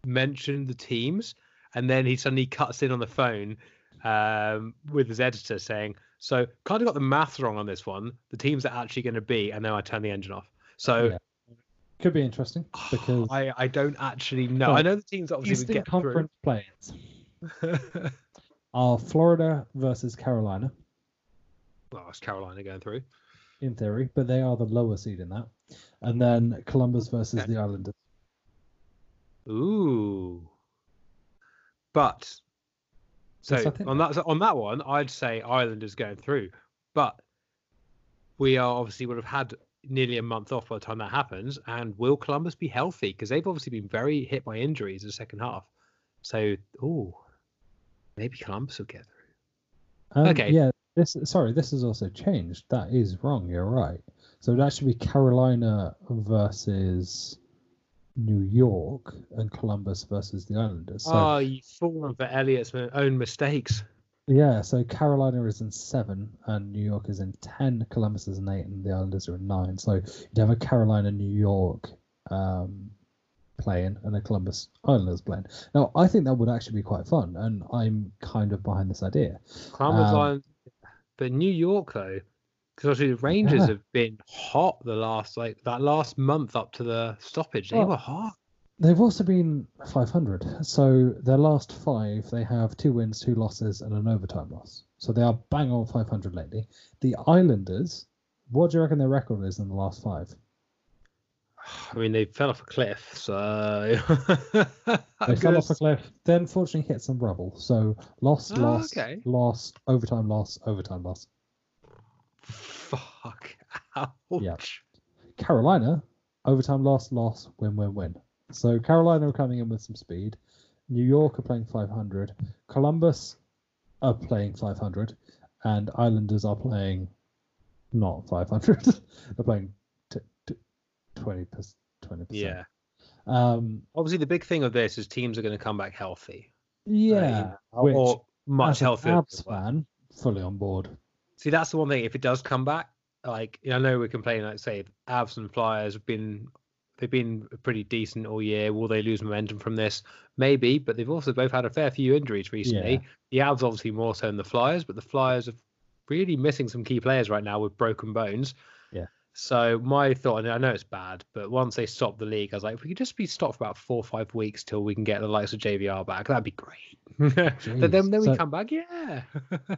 mentioned the teams, and then he suddenly cuts in on the phone um, with his editor saying, "So, kind of got the math wrong on this one. The teams are actually going to be," and then I turn the engine off. So. Yeah. Could be interesting because I, I don't actually know. I know the teams obviously Eastern get Conference players through. are Florida versus Carolina well, it's Carolina going through. in theory, but they are the lower seed in that, and then Columbus versus Okay. the Islanders. Ooh. But so Yes, on that on that one, I'd say Ireland is going through. But we are obviously would have had nearly a month off by the time that happens. And will Columbus be healthy? Because they've obviously been very hit by injuries in the second half. So, ooh, maybe Columbus will get through. Um, Okay. Yeah. This sorry, this has also changed. That is wrong. You're right. So it'd actually be Carolina versus New York and Columbus versus the Islanders. So oh, you've fallen for Elliot's own mistakes. yeah, so Carolina is in seven and New York is in ten. Columbus is in eight and the Islanders are in nine. So you'd have a Carolina New York um, playing and a Columbus Islanders playing. Now I think that would actually be quite fun, and I'm kind of behind this idea. Columbus Um, Island, but New York though, because obviously the Rangers Yeah. have been hot the last like that last month up to the stoppage. They Well, were hot. They've also been 500. So their last five, they have two wins, two losses, and an overtime loss. So they are bang on 500 lately. The Islanders, what do you reckon their record is in the last five? I mean, they fell off a cliff, so They fell off a cliff, then fortunately hit some rubble. So lost, Oh, lost, okay. loss, overtime loss, overtime loss. Fuck. Ouch. Yeah. Carolina, overtime loss, loss, win, win, win. So Carolina are coming in with some speed. New York are playing 500. Columbus are playing 500, and Islanders are playing not 500. They're playing t- t- 20 20 Yeah. Um, Obviously, the big thing of this is teams are going to come back healthy. yeah, Uh, which or much healthier. Avs fan, fully on board. See, that's the one thing. If it does come back, like I know we're complaining, like say, Avs and Flyers have been they've been pretty decent all year. Will they lose momentum from this? Maybe, but they've also both had a fair few injuries recently. The Avs obviously more so than the Flyers, but the Flyers are really missing some key players right now with broken bones. Yeah. So my thought, and I know it's bad, but once they stop the league, I was like, if we could just be stopped for about four or five weeks till we can get the likes of JVR back, that'd be great. but then, then we So- come back, yeah.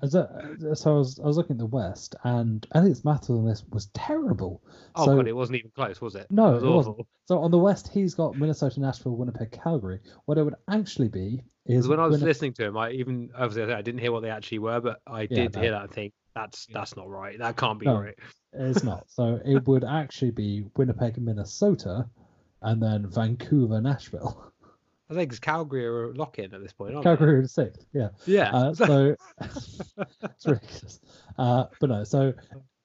As a, so I was I was looking at the West, and Elliot's math on this was terrible. oh so, god, it wasn't even close, was it? No, it was awful. So on the West, he's got Minnesota, Nashville, Winnipeg, Calgary. What it would actually be is when I was Winni- listening to him, I even obviously I didn't hear what they actually were, but I Yeah, did no. hear that and that's that's not right. That can't be No. right. It's not. So it would actually be Winnipeg, Minnesota, and then Vancouver, Nashville. I think it's Calgary are a lock in at this point. Aren't Calgary in sixth. Yeah. Yeah. Uh, so it's ridiculous. Uh, but no, so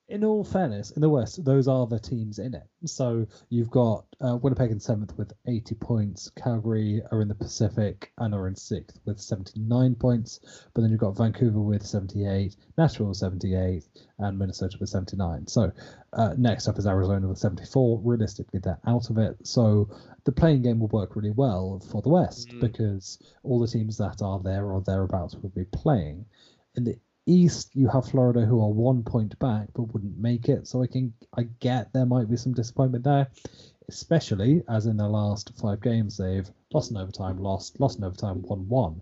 in all fairness, in the West, those are the teams in it. So you've got uh, Winnipeg in seventh with 80 points. Calgary are in the Pacific and are in sixth with 79 points. But then you've got Vancouver with 78, Nashville with 78, and Minnesota with 79. So uh, next up is Arizona with 74. Realistically, they're out of it. So the play-in game will work really well for the West Mm. because all the teams that are there or thereabouts will be playing. In the East, you have Florida who are one point back but wouldn't make it. So I can I get there might be some disappointment there, especially as in their last five games they've lost in overtime, lost, lost in overtime, won one.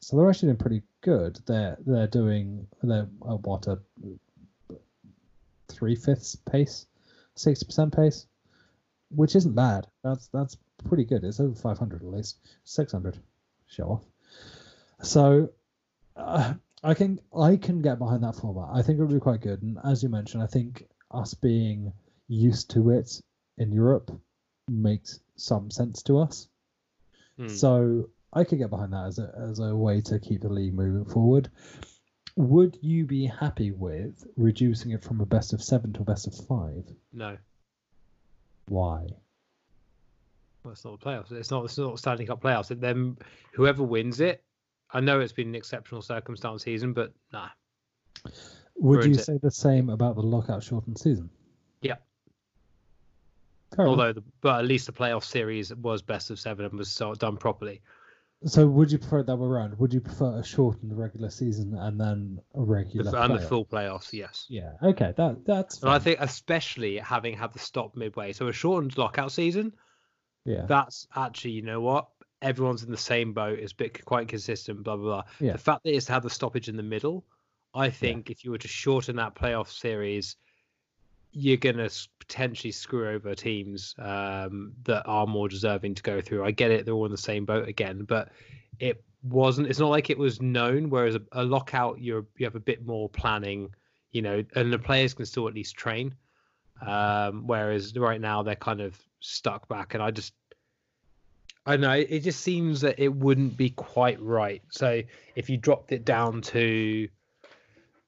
So they're actually doing pretty good. They're they're doing they're uh, what a three fifths pace, sixty percent pace, which isn't bad. That's that's pretty good. It's over five hundred at least, six hundred. Show off. So. Uh, I can I can get behind that format. I think it would be quite good. And as you mentioned, I think us being used to it in Europe makes some sense to us. Hmm. So I could get behind that as a as a way to keep the league moving forward. Would you be happy with reducing it from a best of seven to a best of five? No, Why? well, it's not the playoffs. It's not. It's not Stanley Cup playoffs. And then whoever wins it, I know it's been an exceptional circumstance season, but nah. Would you it. say the same about the lockout shortened season? Yeah. Fair. Although, the, but at least the playoff series was best of seven and was so done properly. So would you prefer it that way around? Would you prefer a shortened regular season and then a The, regular and the full playoffs, yes. Yeah. Okay. That that's. And I think, especially having had the stop midway, so a shortened lockout season, Yeah. that's actually, you know what? Everyone's in the same boat. It's bit quite consistent. Blah blah blah. Yeah. The fact that it's to have the stoppage in the middle, I think if you were to shorten that playoff series, you're gonna potentially screw over teams um, that are more deserving to go through. I get it; they're all in the same boat again, but it wasn't. It's not like it was known. Whereas a, a lockout, you're you have a bit more planning, you know, and the players can still at least train. Um, whereas right now they're kind of stuck back, and I just I know. It just seems that it wouldn't be quite right. So if you dropped it down to,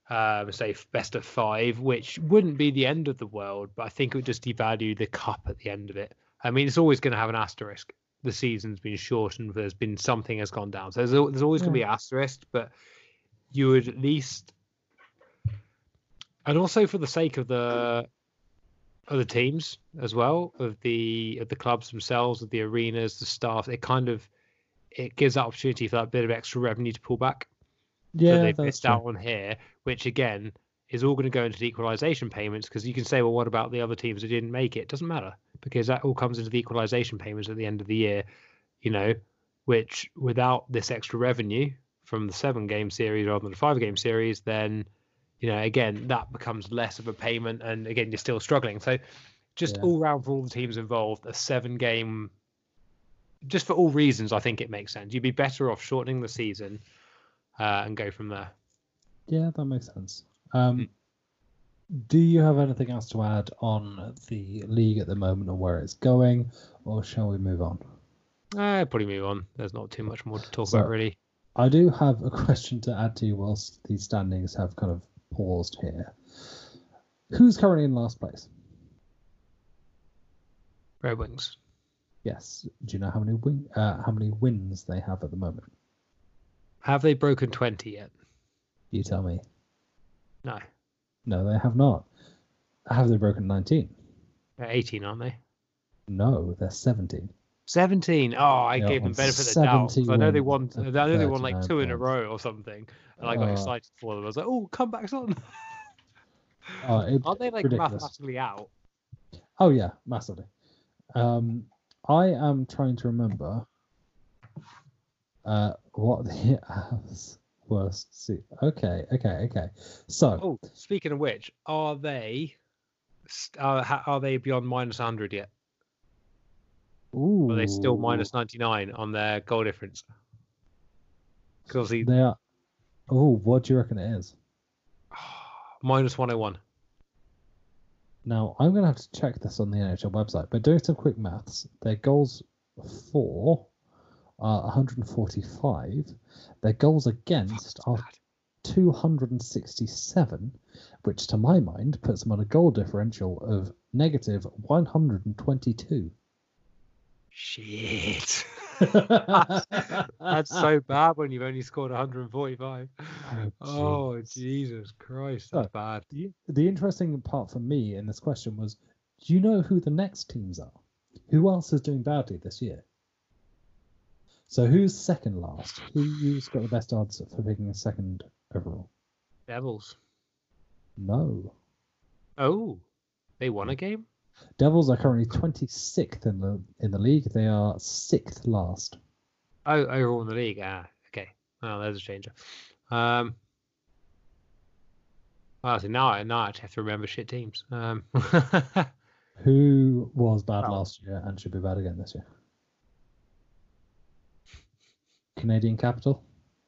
um, say, best of five, which wouldn't be the end of the world, but I think it would just devalue the cup at the end of it. I mean, it's always going to have an asterisk. The season's been shortened. There's been something has gone down. So there's, there's always going to be an asterisk, but you would at least, and also for the sake of the other teams as well of the of the clubs themselves of the arenas the staff it kind of it gives that opportunity for that bit of extra revenue to pull back yeah. that they've missed true. out on here which again is all going to go into the equalization payments because you can say well what about the other teams that didn't make it doesn't matter because that all comes into the equalization payments at the end of the year you know which without this extra revenue from the seven game series rather than the five game series then you know again that becomes less of a payment and again you're still struggling so just Yeah. all round for all the teams involved a seven game just for all reasons i think it makes sense you'd be better off shortening the season uh, and go from there Yeah, that makes sense. Um, do you have anything else to add on the league at the moment or where it's going, or shall we move on? Uh, probably move on. There's not too much more to talk So- about, really. I do have a question to add to you whilst these standings have kind of paused here. Who's currently in last place? Red Wings. Yes. Do you know how many win- uh, how many wins they have at the moment? Have they broken 20 yet? You tell me. No. No, they have not. Have they broken 19? They're 18, aren't they? No, they're 17. 17. Oh, I Yeah, gave them benefit of the doubt. I know they won. I know they won like 39 two in a row or something, and I got Uh, excited for them. I was like, "Oh, comebacks on!" Oh, it- Aren't they like ridiculous. mathematically out? Oh yeah, massively. Um, I am trying to remember uh, what the worst. See, okay, okay, okay. So Oh, speaking of which, are they? Uh, are they beyond minus 100 yet? Ooh, Or are they still minus 99 on their goal difference? Because the They are. Oh, what do you reckon it is? minus 101. Now I'm going to have to check this on the NHL website, but doing some quick maths, their goals for are 145. Their goals against are 267, which to my mind puts them on a goal differential of negative 122. Shit. That's so bad when you've only scored 145. Oh, jeez. Jesus Christ. So- That's bad. The, the interesting part for me in this question was do you know who the next teams are? Who else is doing badly this year? So who's second last? Who's got the best odds for picking a second overall? Devils. No. Oh, they won a game? Devils are currently 26th in the in the league. They are sixth last. Oh, overall in the league. Ah, okay. Oh, there's a changer. Um, well, so now, I- now I actually have to remember shit teams. Um, Who was bad Oh. last year and should be bad again this year? Canadian capital.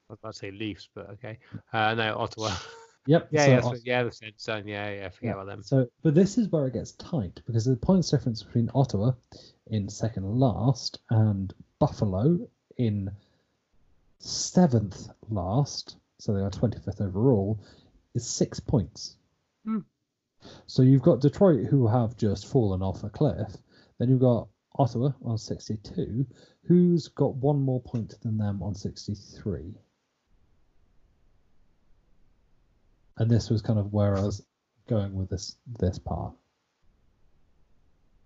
I was about to say Leafs, but okay. Uh, no, Ottawa. Yep. yeah, so yeah, yeah, the done. Yeah, yeah, forget Yeah, about them. So, but this is where it gets tight because the points difference between Ottawa in second last and Buffalo in seventh last, so they are 25th overall, is six points. Hmm. So you've got Detroit who have just fallen off a cliff. Then you've got Ottawa on 62, who's got one more point than them on 63. And this was kind of where I was going with this this part.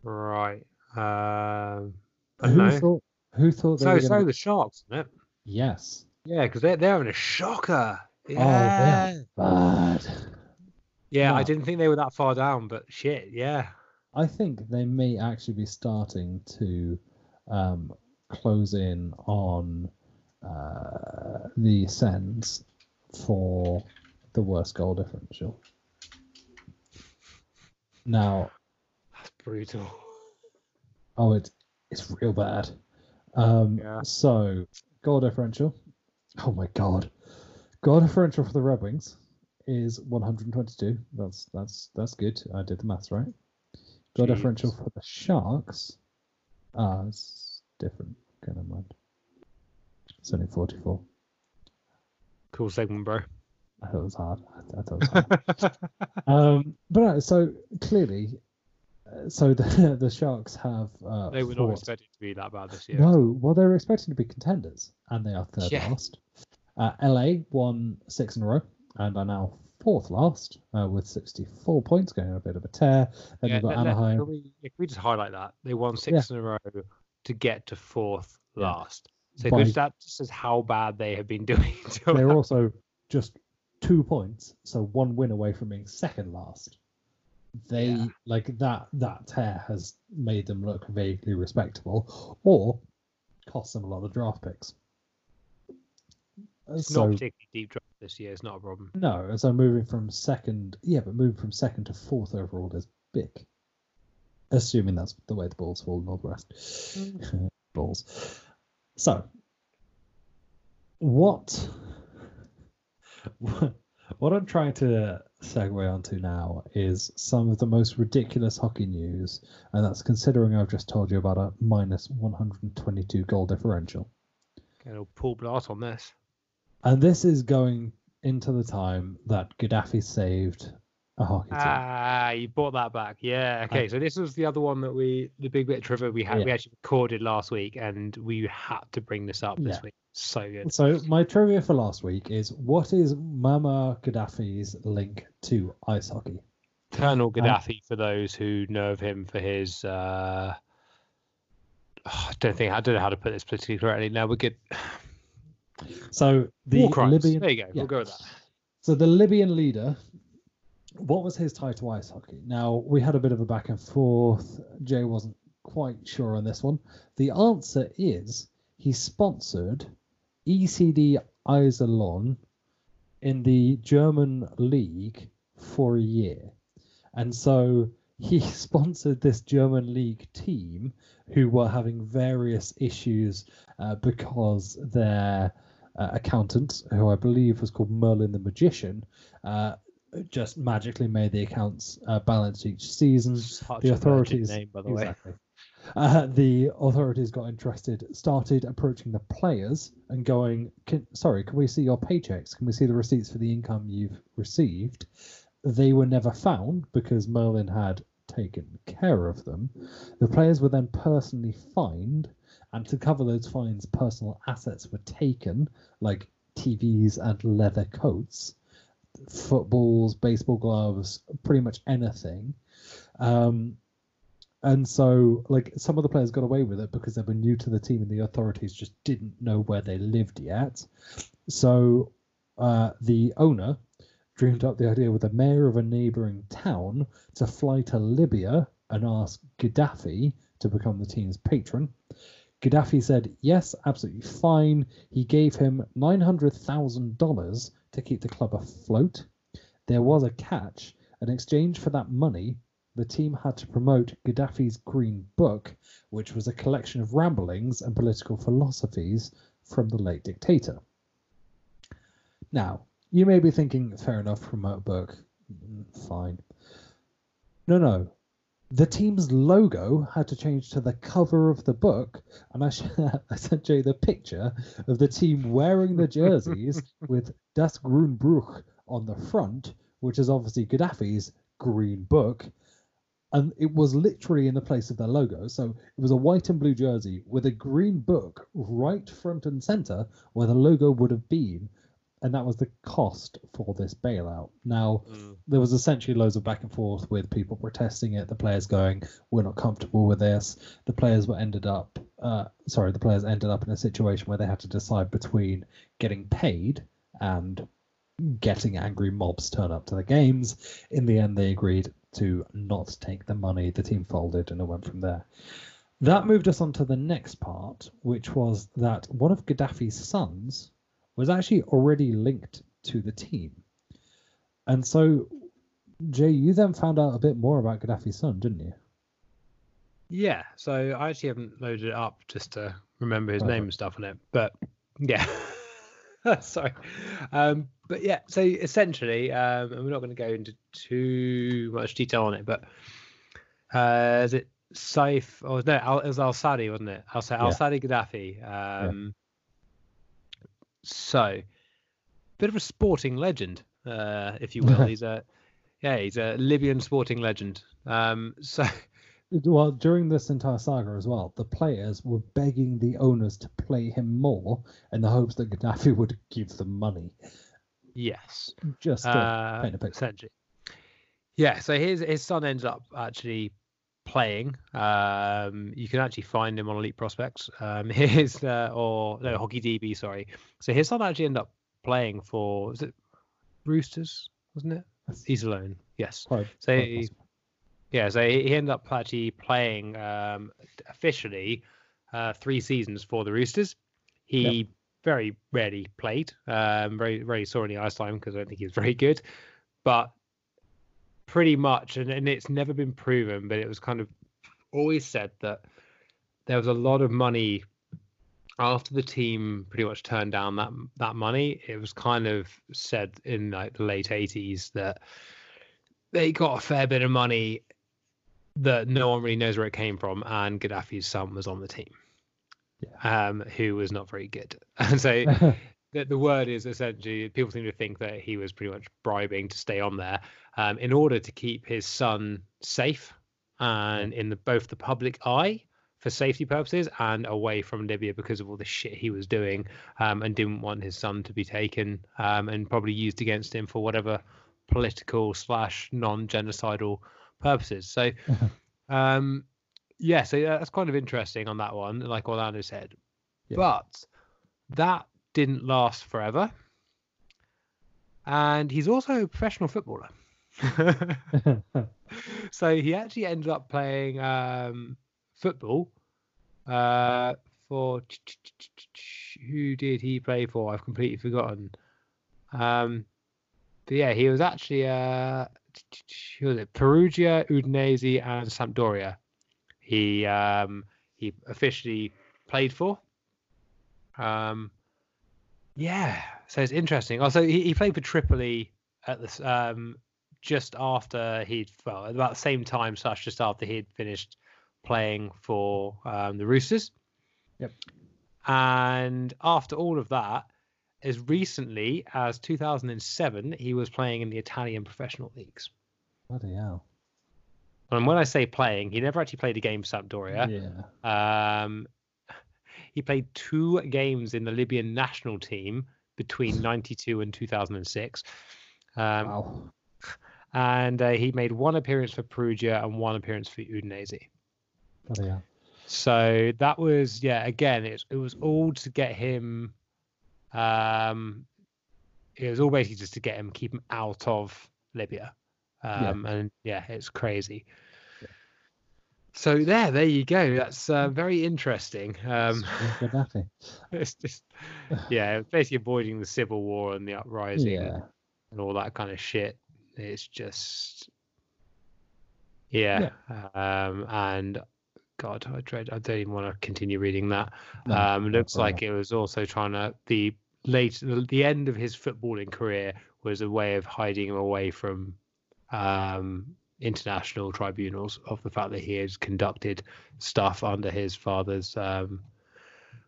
Right. Um, Who know. thought? Who thought they So, were so to? the Sharks, isn't it? Yes. Yeah, because they're, they're having a shocker. Oh, Yeah. are bad. yeah, I didn't think they were that far down, but shit, yeah. I think they may actually be starting to um, close in on uh, the Sens for the worst goal differential. Now, That's brutal. oh, it, it's real bad. Um, Yeah. So, goal differential. Oh my god, goal differential for the Red Wings is 122. That's that's that's good. I did the maths right. Goal differential for the Sharks. Ah, it's different. Okay, never mind. It's only 44. Cool segment, bro. I thought it was hard. I, I thought it was hard. um, but no, so clearly, uh, so the the Sharks have. Uh, they were not expected to be that bad this year. No, well, they were expecting to be contenders, and they are third Yeah. last. Uh, LA won six in a row and are now fourth last uh, with 64 points, going on a bit of a tear. Then Yeah, you've got let- Anaheim. Can we, we just highlight that they won six in a row to get to fourth Yeah. last? So By- that just says how bad they have been doing. to They're also just two points, so one win away from being second last. They Yeah. like that. That tear has made them look vaguely respectable, or cost them a lot of draft picks. It's so not particularly deep draft this year. It's not a problem. No, so moving from second, yeah, but moving from second to fourth overall is big. Assuming that's the way the balls fall and all the rest. Mm. balls. So, what, What I'm trying to segue onto now is some of the most ridiculous hockey news, and that's considering I've just told you about a minus 122 goal differential. Get a Paul Blart on this. And this is going into the time that Gaddafi saved a hockey team. Ah, you brought that back. Yeah. Okay. so this was the other one that we, the big bit of trivia we had, Yeah. we actually recorded last week, and we had to bring this up this Yeah. week. So good. So my trivia for last week is what is Muammar Gaddafi's link to ice hockey? Colonel Gaddafi, for those who know of him for his, uh, I don't think I don't know how to put this politically correctly. Now we're good. So the War crimes. Libyan There you go. yeah. We'll go with that. So the Libyan leader, what was his tie to ice hockey? Now we had a bit of a back and forth. Jay wasn't quite sure on this one. The answer is he sponsored ECD Iserlohn in the German league for a year, and so he sponsored this German league team who were having various issues uh, because their uh, accountant, who I believe was called Merlin the Magician, uh, just magically made the accounts uh, balance each season. Such the authorities, name, by the way. Uh, the authorities got interested, started approaching the players and going, can, "Sorry, can we see your paychecks? Can we see the receipts for the income you've received?" They were never found because Merlin had taken care of them. The players were then personally fined, and to cover those fines, personal assets were taken, like TVs and leather coats, footballs, baseball gloves, pretty much anything. Um, and so, like, some of the players got away with it because they were new to the team and the authorities just didn't know where they lived yet. So, uh, the owner dreamed up the idea with the mayor of a neighboring town to fly to Libya and ask Gaddafi to become the team's patron. Gaddafi said, yes, absolutely fine. He gave him $900,000 to keep the club afloat. There was a catch. In exchange for that money, the team had to promote Gaddafi's Green Book, which was a collection of ramblings and political philosophies from the late dictator. Now, you may be thinking, fair enough, promote a book, mm, fine. No, no. The team's logo had to change to the cover of the book, and I, sh- I sent Jay the picture of the team wearing the jerseys with Das Grünbuch on the front, which is obviously Gaddafi's Green Book, and it was literally in the place of their logo. So it was a white and blue jersey with a green book right front and center where the logo would have been, and that was the cost for this bailout. Now there was essentially loads of back and forth with people protesting it, the players going, "We're not comfortable with this." The players were ended up, uh, sorry, the players ended up in a situation where they had to decide between getting paid and getting angry mobs turn up to the games. In the end, they agreed to not take the money. The team folded, and it went from there. That moved us on to the next part, which was that one of Gaddafi's sons was actually already linked to the team. And so, Jay, you then found out a bit more about Gaddafi's son, didn't you? Yeah, so I actually haven't loaded it up just to remember his name and stuff on it. But yeah, sorry. Um, but yeah, so essentially, um, and we're not going to go into too much detail on it, but uh, is it Saif? Or no, Al, it was Al Sadi, wasn't it? Al Al Yeah. Sadi Gaddafi. Um, So, bit of a sporting legend, uh, if you will. he's a yeah, he's a Libyan sporting legend. Um, so. Well, during this entire saga as well, the players were begging the owners to play him more in the hopes that Gaddafi would give them money. Yes. Just to Uh, paint a picture. essentially. Yeah, so his his son ends up actually playing. Um, you can actually find him on Elite Prospects. Um, his uh, or no Hockey DB, sorry. So his son actually ended up playing for was it Roosters, wasn't it? He's alone. Yes. Quite- So quite he- possible. Yeah, so he ended up actually playing um, officially uh, three seasons for the Roosters. He very rarely played, um, very very saw any ice time because I don't think he was very good, but pretty much, and, and it's never been proven, but it was kind of always said that there was a lot of money after the team pretty much turned down that that money, it was kind of said in like the late eighties that they got a fair bit of money that no one really knows where it came from, and Gaddafi's son was on the team, yeah. um, who was not very good. And so the, the word is essentially people seem to think that he was pretty much bribing to stay on there um, in order to keep his son safe and in the, both the public eye for safety purposes and away from Libya because of all the shit he was doing um, and didn't want his son to be taken um, and probably used against him for whatever political slash non-genocidal purposes. So, um, yeah, so that's kind of interesting on that one, like Orlando said. Yeah. But that didn't last forever. And he's also a professional footballer. so he actually ended up playing um, football uh, for who did he play for? I've completely forgotten. Um, but yeah, he was actually uh, who was it? Perugia, Udinese, and Sampdoria. He um, he officially played for. Um, yeah, so it's interesting. Also, he, he played for Tripoli at this um, just after he'd well at about the same time, such just after he'd finished playing for um, the Roosters. Yep. And after all of that, as recently as 2007, he was playing in the Italian professional leagues. Bloody hell. And when I say playing, he never actually played a game for Sampdoria. Yeah. Um, he played two games in the Libyan national team between 92 and 2006. Um, wow. And uh, he made one appearance for Perugia and one appearance for Udinese. Oh, yeah. So that was, yeah, again, it, it was all to get him. Um, it was all basically just to get him, keep him out of Libya. Um, yeah. And yeah, it's crazy. So there, there you go. That's uh, very interesting. Um, it's just, yeah, basically avoiding the civil war and the uprising yeah. and all that kind of shit. It's just, yeah. yeah. Um, and God, I dread. I don't even want to continue reading that. No, um, it looks like it was also trying to the late the end of his footballing career was a way of hiding him away from um, international tribunals of the fact that he has conducted stuff under his father's um,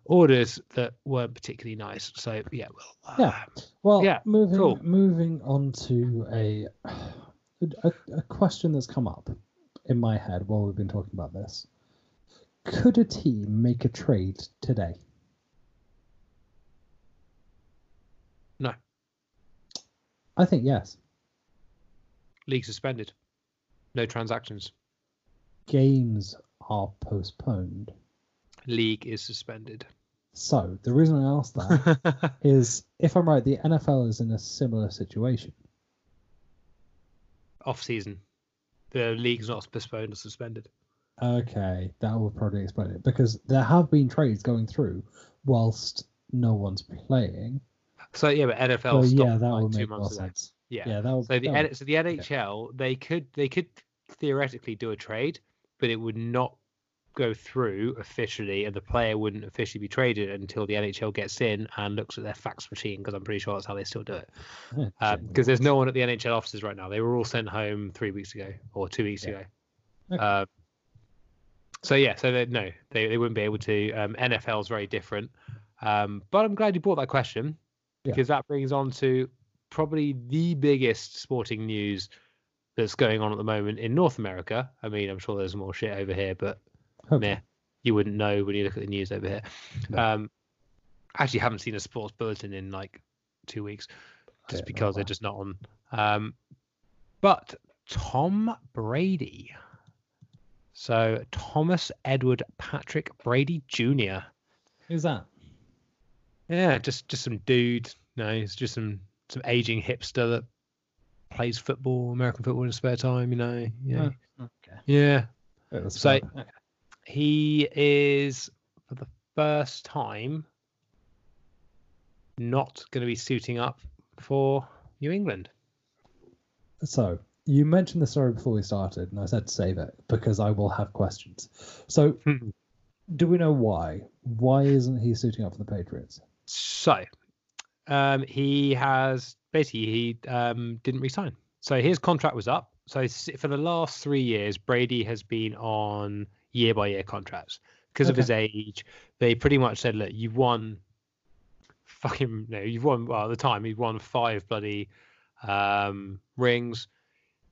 orders that weren't particularly nice. So yeah, well, uh, yeah, well, yeah, moving cool. moving on to a, a a question that's come up in my head while we've been talking about this. Could a team make a trade today? No. I think yes. League suspended. No transactions. Games are postponed. League is suspended. So the reason I asked that is, if I'm right, the NFL is in a similar situation. Off season, the league's not postponed or suspended. Okay, that will probably explain it because there have been trades going through whilst no one's playing. So yeah, but NFL so, yeah, that like would make more sense. Yeah. Yeah. That would, so the that so the NHL okay. they could they could theoretically do a trade, but it would not go through officially, and the player wouldn't officially be traded until the NHL gets in and looks at their fax machine. Because I'm pretty sure that's how they still do it. Because um, there's no one at the NHL offices right now. They were all sent home three weeks ago or two weeks yeah. ago. Okay. Uh, so yeah, so they, no, they, they wouldn't be able to. Um, NFL is very different. Um, but I'm glad you brought that question because yeah. that brings on to probably the biggest sporting news that's going on at the moment in North America. I mean, I'm sure there's more shit over here, but okay. meh, you wouldn't know when you look at the news over here. No. Um, actually, haven't seen a sports bulletin in like two weeks, just because they're just not on. Um, but Tom Brady. So Thomas Edward Patrick Brady Jr. Who's that? Yeah, just just some dude. No, he's just some some aging hipster that plays football, American football in his spare time. You know, yeah, oh, okay. yeah. So okay. he is for the first time not going to be suiting up for New England. So you mentioned the story before we started, and I said save it because I will have questions. So Do we know why? Why isn't he suiting up for the Patriots? So, um, he has basically he um, didn't resign. So his contract was up. So for the last three years, Brady has been on year by year contracts because okay. of his age. They pretty much said, "Look, you've won, fucking, no, you've won. Well, at the time, he'd won five bloody um, rings.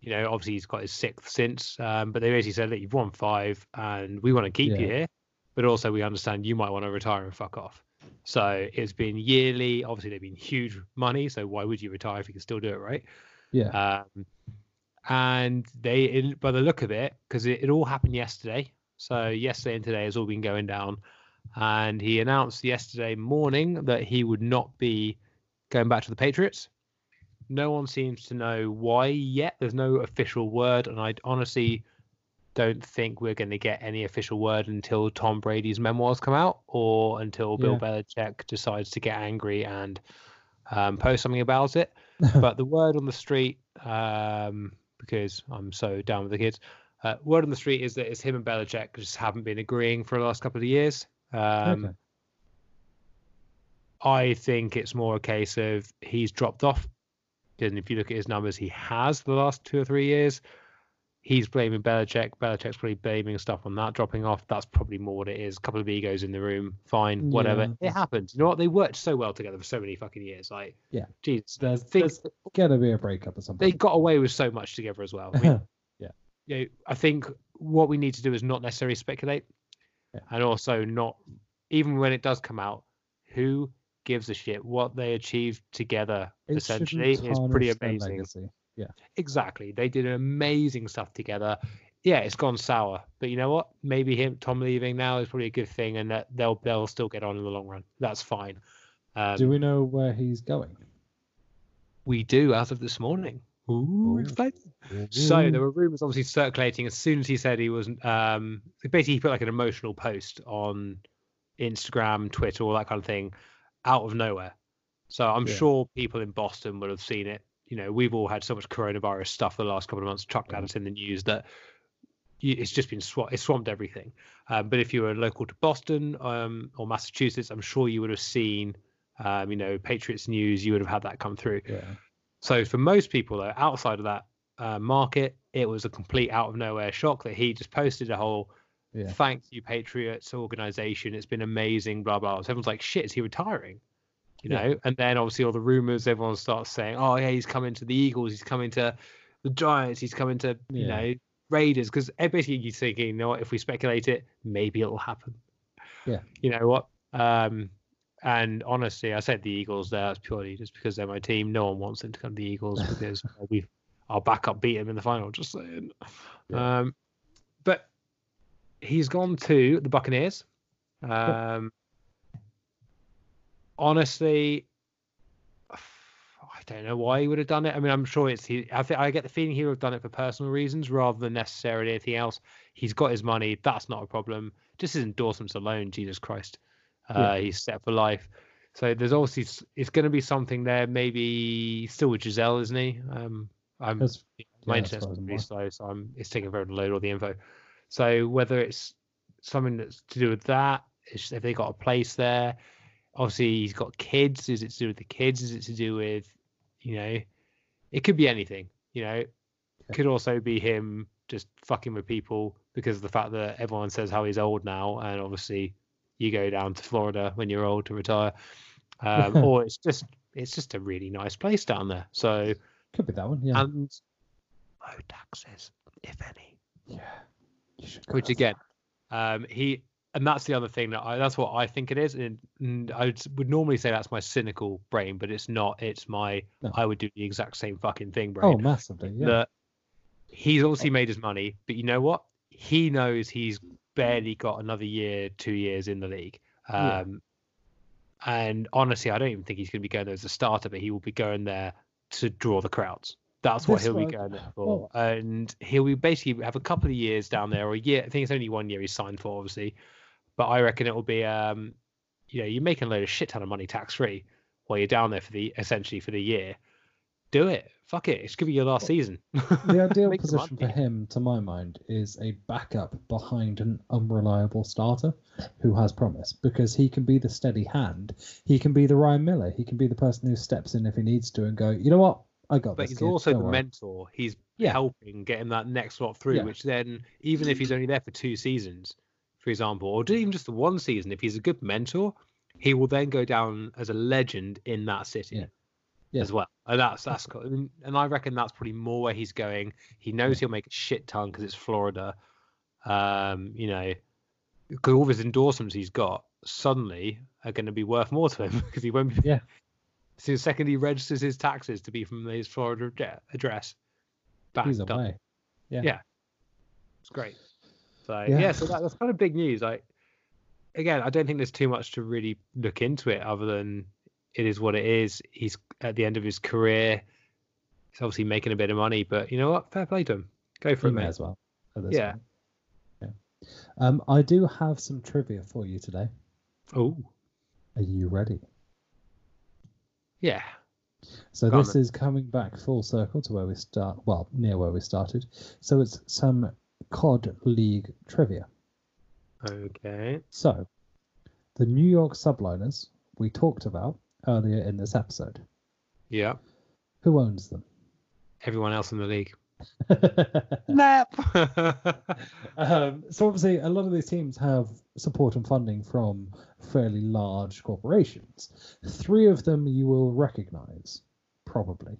You know, obviously he's got his sixth since. Um, but they basically said, "Look, you've won five, and we want to keep yeah. you here, but also we understand you might want to retire and fuck off." So it's been yearly. Obviously, they've been huge money. So why would you retire if you can still do it, right? Yeah. Um, and they, by the look of it, because it, it all happened yesterday. So yesterday and today has all been going down. And he announced yesterday morning that he would not be going back to the Patriots. No one seems to know why yet. There's no official word, and I honestly don't think we're going to get any official word until Tom Brady's memoirs come out or until Bill yeah. Belichick decides to get angry and um, post something about it. but the word on the street, um, because I'm so down with the kids, uh, word on the street is that it's him and Belichick just haven't been agreeing for the last couple of years. Um, okay. I think it's more a case of he's dropped off. And if you look at his numbers, he has the last two or three years he's blaming Belichick. Belichick's probably blaming stuff on that dropping off. That's probably more what it is. A couple of egos in the room. Fine, whatever. Yeah. It happens. You know what? They worked so well together for so many fucking years. Like, yeah, jeez, there's, there's gonna be a breakup or something. They got away with so much together as well. I mean, yeah, you know, I think what we need to do is not necessarily speculate, yeah. and also not even when it does come out, who gives a shit what they achieved together it essentially is pretty amazing. Yeah. Exactly. They did amazing stuff together. Yeah, it's gone sour, but you know what? Maybe him, Tom leaving now is probably a good thing, and that they'll they'll still get on in the long run. That's fine. Um, do we know where he's going? We do, as of this morning. Ooh, Ooh. So there were rumors obviously circulating as soon as he said he was um basically he put like an emotional post on Instagram, Twitter, all that kind of thing, out of nowhere. So I'm yeah. sure people in Boston would have seen it you know we've all had so much coronavirus stuff the last couple of months chucked at us in the news that it's just been swamped, it's swamped everything. Um, but if you were local to Boston um, or Massachusetts, I'm sure you would have seen, um, you know, Patriots news. You would have had that come through. Yeah. So for most people, though, outside of that uh, market, it was a complete out of nowhere shock that he just posted a whole yeah. "Thank you, Patriots organization. It's been amazing." Blah blah. So everyone's like, "Shit, is he retiring?" you know. Yeah. And then obviously all the rumors, everyone starts saying, "Oh yeah, he's coming to the Eagles, he's coming to the Giants, he's coming to you yeah. know Raiders." Because basically you're thinking, you know what, if we speculate it, maybe it'll happen. Yeah. You know what? Um, and honestly, I said the Eagles there. That's purely just because they're my team. No one wants them to come to the Eagles because we our backup beat them in the final. Just saying. Yeah. Um, he's gone to the Buccaneers. Um, honestly, I don't know why he would have done it. I mean, I'm sure it's he. I think I get the feeling he would have done it for personal reasons rather than necessarily anything else. He's got his money. That's not a problem. Just his endorsements alone, Jesus Christ, uh, yeah. he's set for life. So there's obviously it's going to be something there. Maybe still with Gisele, isn't he? Um, I'm that's, my yeah, internet's pretty slow, so I'm it's taking to load all the info. So whether it's something that's to do with that, if they got a place there, obviously he's got kids. Is it to do with the kids? Is it to do with, you know, it could be anything. You know, it could also be him just fucking with people because of the fact that everyone says how he's old now, and obviously you go down to Florida when you're old to retire, um, or it's just it's just a really nice place down there. So could be that one, yeah. And low taxes, if any. Yeah. Which again, um, he and that's the other thing that I, that's what I think it is. And, and I would normally say that's my cynical brain, but it's not. It's my no. I would do the exact same fucking thing brain. Oh, massively. Yeah. That he's obviously made his money, but you know what? He knows he's barely got another year, two years in the league. Um, yeah. And honestly, I don't even think he's going to be going there as a starter, but he will be going there to draw the crowds. That's what he'll be going there for. Well, and he'll be basically have a couple of years down there, or a year. I think it's only one year he's signed for, obviously. But I reckon it will be, um, you know, you're making a load of shit ton of money tax free while you're down there for the essentially for the year. do it. Fuck it. It's gonna be your last season. The ideal position for him, to my mind, is a backup behind an unreliable starter who has promise because he can be the steady hand. He can be the Ryan Miller. He can be the person who steps in if he needs to and go, you know what? I got But this. he's kid, also don't the worry." mentor. He's Yeah. helping get him that next slot through, Yeah. which then, even if he's only there for two seasons, for example, or even just the one season, if he's a good mentor, he will then go down as a legend in that city Yeah. Yeah. as well. And that's that's cool. And- I reckon that's probably more where he's going. He knows he'll make a shit ton because it's Florida. Um, you know, because all of his endorsements he's got suddenly are going to be worth more to him because he won't be. Yeah. So the second he registers his taxes to be from his Florida address, bang, He's done. away. Yeah. Yeah. It's great. So yeah, Yeah. so that, that's kind of big news. Like again, I don't think there's too much to really look into it other than it is what it is. He's at the end of his career. He's obviously making a bit of money, but you know what? Fair play to him. Go for it, mate. as well. Yeah. point. Yeah. Um, I do have some trivia for you today. Oh, Are you ready? Yeah. So Go on this is coming back full circle to where we start. Well, near where we started. So it's some COD League trivia. Okay. So, the New York Subliners we talked about earlier in this episode. Yeah. Who owns them? Everyone else in the league. Nap. um, so obviously, a lot of these teams have support and funding from fairly large corporations. Three of them you will recognise, probably.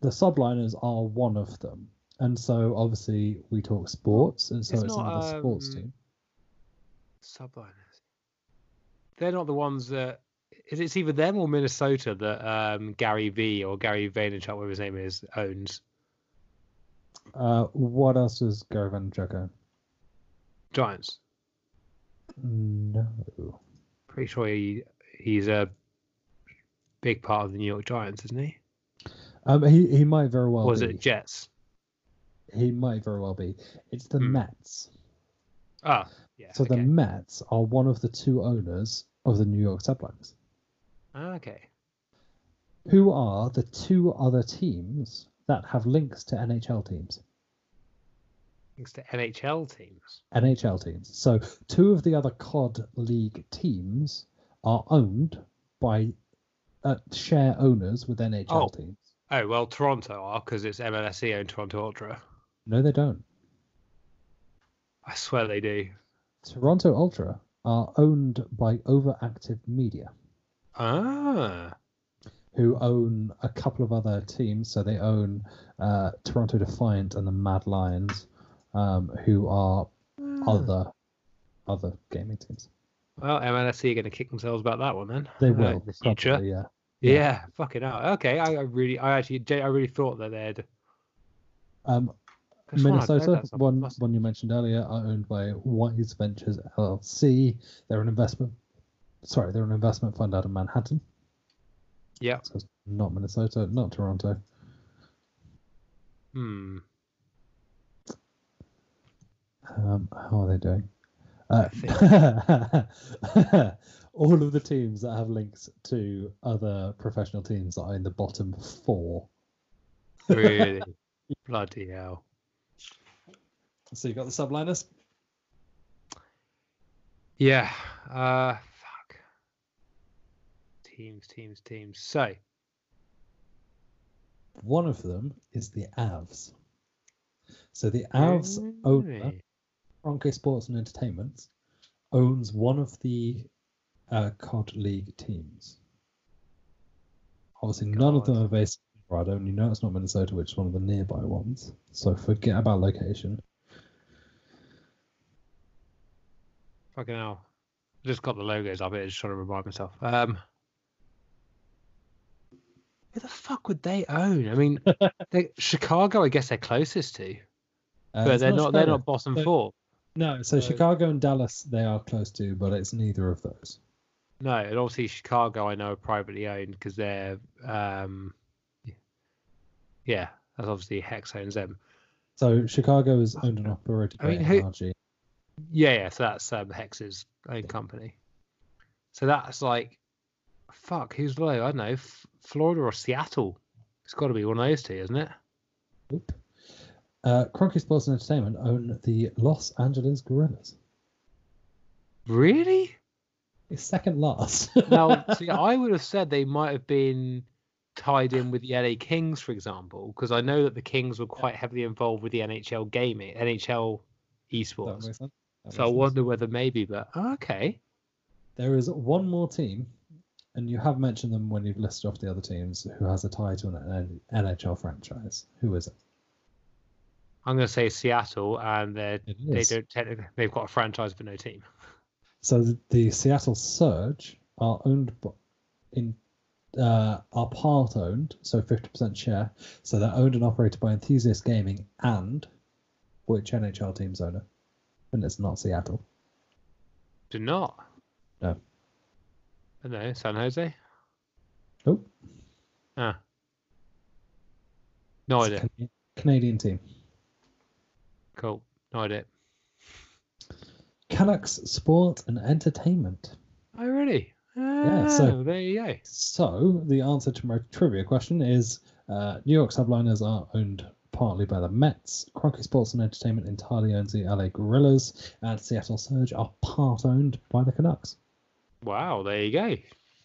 The Subliners are one of them, and so obviously we talk sports, and so It's it's, not, another sports um, team. Subliners. They're not the ones that. Is it either them or Minnesota that um, Gary V or Gary Vaynerchuk, whatever his name is, owns? Uh, what else does Gary Vaynerchuk own? Giants. No. Pretty sure he he's a big part of the New York Giants, isn't he? Um, he he might very well is be. it Jets? He might very well be. It's the Hmm. Mets. Ah, yeah. So the. Mets are one of the two owners of the New York. Ah, okay. Who are the two other teams that have links to NHL teams? Links to NHL teams. NHL teams. So two of the other COD League teams are owned by uh, share owners with NHL Oh. teams. Oh well, Toronto are because it's MLSE owned Toronto Ultra. No, they don't. I swear they do. Toronto Ultra are owned by Overactive Media, Ah, who own a couple of other teams. So they own uh, Toronto Defiant and the Mad Lions, um, who are other other gaming teams. Well, MLSE are going to kick themselves about that one then. They uh, will in the future. probably, yeah. Yeah. Yeah. fucking hell. Okay, I, I really, I actually, I really thought that they'd. Um, I swear I'd heard Minnesota, one Must- one you mentioned earlier, are owned by Wise Ventures LLC. They're an investment. Sorry, they're an investment fund out of Manhattan. Yeah. So it's not Minnesota, not Toronto. Hmm. Um, how are they doing? Uh, all of the teams that have links to other professional teams are in the bottom four. Really? Bloody hell. So you got the subliners. Yeah. Uh. Teams, teams, teams. So, One of them is the Avs. So the Avs owner, Really? Kroenke Sports and Entertainment, owns one of the uh, COD League teams. Obviously, none of them are based in Colorado, and you know it's not Minnesota, which is one of the nearby ones. So forget about location. Fucking hell. I just got the logos up here, just trying to remind myself. Um, who the fuck would they own? I mean, they, Chicago, I guess they're closest to, Uh, but they're not. They're not bottom So- four. No, so So- Chicago and Dallas they are close to, but it's neither of those. No, and obviously Chicago, I know are privately owned because they're, um, yeah, that's obviously Hex owns them. So Chicago is owned and operated I by mean, who- NRG. Yeah, yeah. So that's um, Hex's own company. So that's like fuck, who's low? I don't know, F- Florida or Seattle. It's got to be one of those two, isn't it? Oop. Uh, Kroenke Sports and Entertainment own the Los Angeles Guerrillas. Really? It's second last. Now, see, I would have said they might have been tied in with the LA Kings, for example, because I know that the Kings were quite heavily involved with the NHL gaming, NHL esports. So I sense. wonder whether maybe, but okay. There is one more team, and you have mentioned them when you've listed off the other teams who has a tie to an NHL franchise. Who is it? I'm going to say Seattle, and they they don't technically they've got a franchise but no team. So the, the Seattle Surge are owned by, in uh, are part owned, so 50% share. So they're owned and operated by Enthusiast Gaming and which NHL team's owner? And it's not Seattle. Do not. No. Know San Jose. Oh, Ah. No it's idea. Cana- Canadian team. Cool. No idea. Canucks Sport and Entertainment. Oh really? Yeah, so- there you go. So the answer to my trivia question is uh, New York Subliners are owned partly by the Mets. Kroenke Sports and Entertainment entirely owns the LA Guerrillas, and Seattle Surge are part owned by the Canucks. Wow, there you go.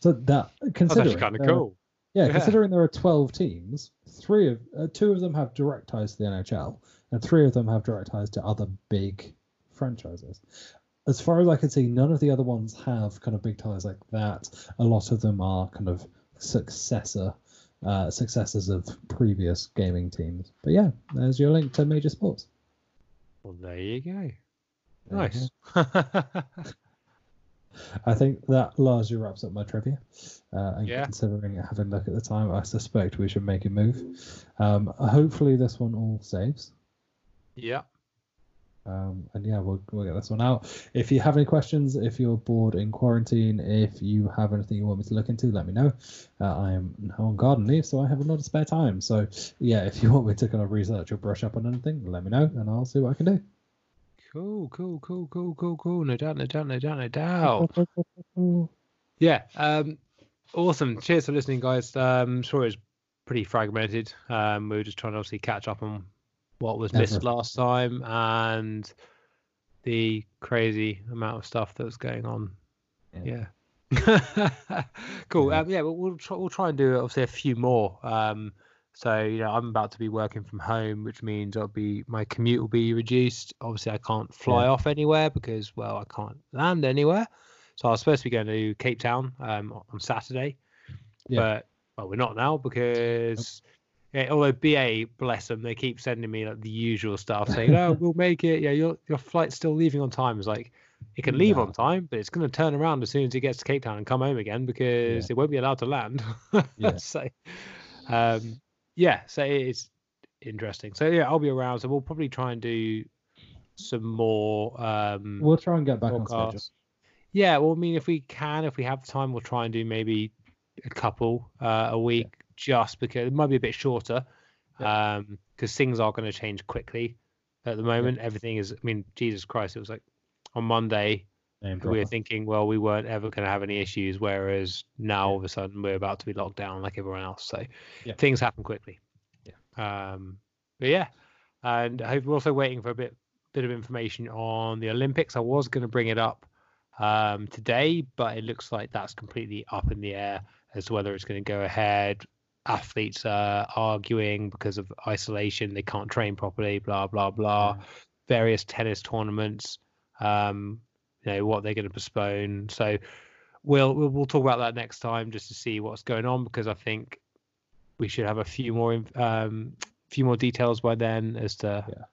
So that That's considering actually kind of cool. yeah, Yeah. considering there are twelve teams, three of uh, two of them have direct ties to the NHL, and three of them have direct ties to other big franchises. As far as I can see, none of the other ones have kind of big ties like that. A lot of them are kind of successor uh, successors of previous gaming teams. But yeah, there's your link to major sports. Well, there you go. There you Nice. I think that largely wraps up my trivia. Uh, and Yeah. considering having a look at the time, I suspect we should make a move. Um, hopefully, this one all saves. yeah. Um, and yeah, we'll, we'll get this one out. If you have any questions, if you're bored in quarantine, if you have anything you want me to look into, let me know. Uh, I am now on garden leave, so I have a lot of spare time. So yeah, if you want me to kind of research or brush up on anything, let me know, and I'll see what I can do. Cool, cool, cool, cool, cool, cool. No doubt, no doubt, no doubt, no doubt. Yeah. Um, awesome. Cheers for listening, guys. Um, sure it's pretty fragmented. Um, we were just trying to obviously catch up on what was missed last time and the crazy amount of stuff that was going on. Yeah. Yeah. cool. Yeah. Um, yeah, but we'll try, we'll try and do obviously a few more. Um, so you know, I'm about to be working from home, which means I'll be my commute will be reduced. Obviously, I can't fly Yeah. off anywhere because well, I can't land anywhere. So I was supposed to be going to Cape Town um, on Saturday, Yeah. but well, we're not now because yeah, although BA bless them, they keep sending me like the usual stuff saying, "Oh, we'll make it. Yeah, your your flight's still leaving on time." It's like it can leave No. on time, but it's going to turn around as soon as it gets to Cape Town and come home again because it won't be allowed to land. Yeah. so, um, yeah, so it's interesting. So yeah, I'll be around. So we'll probably try and do some more. Um, We'll try and get back on schedule. Yeah, well, I mean, if we can, if we have time, we'll try and do maybe a couple uh, a week, just because it might be a bit shorter, um, because things are going to change quickly. At the moment, everything is. I mean, Jesus Christ, it was like on Monday Name we were thinking, well, we weren't ever going to have any issues, whereas now all of a sudden we're about to be locked down like everyone else. So Yeah. things happen quickly. Yeah. Um, but yeah, and I hope we're also waiting for a bit bit of information on the Olympics. I was going to bring it up um, today, but it looks like that's completely up in the air as to whether it's going to go ahead. Athletes are arguing because of isolation; they can't train properly. Blah blah blah. Yeah. Various tennis tournaments. Um, you know what they're going to postpone. So we'll, we'll we'll talk about that next time just to see what's going on because I think we should have a few more um few more details by then as to Yeah.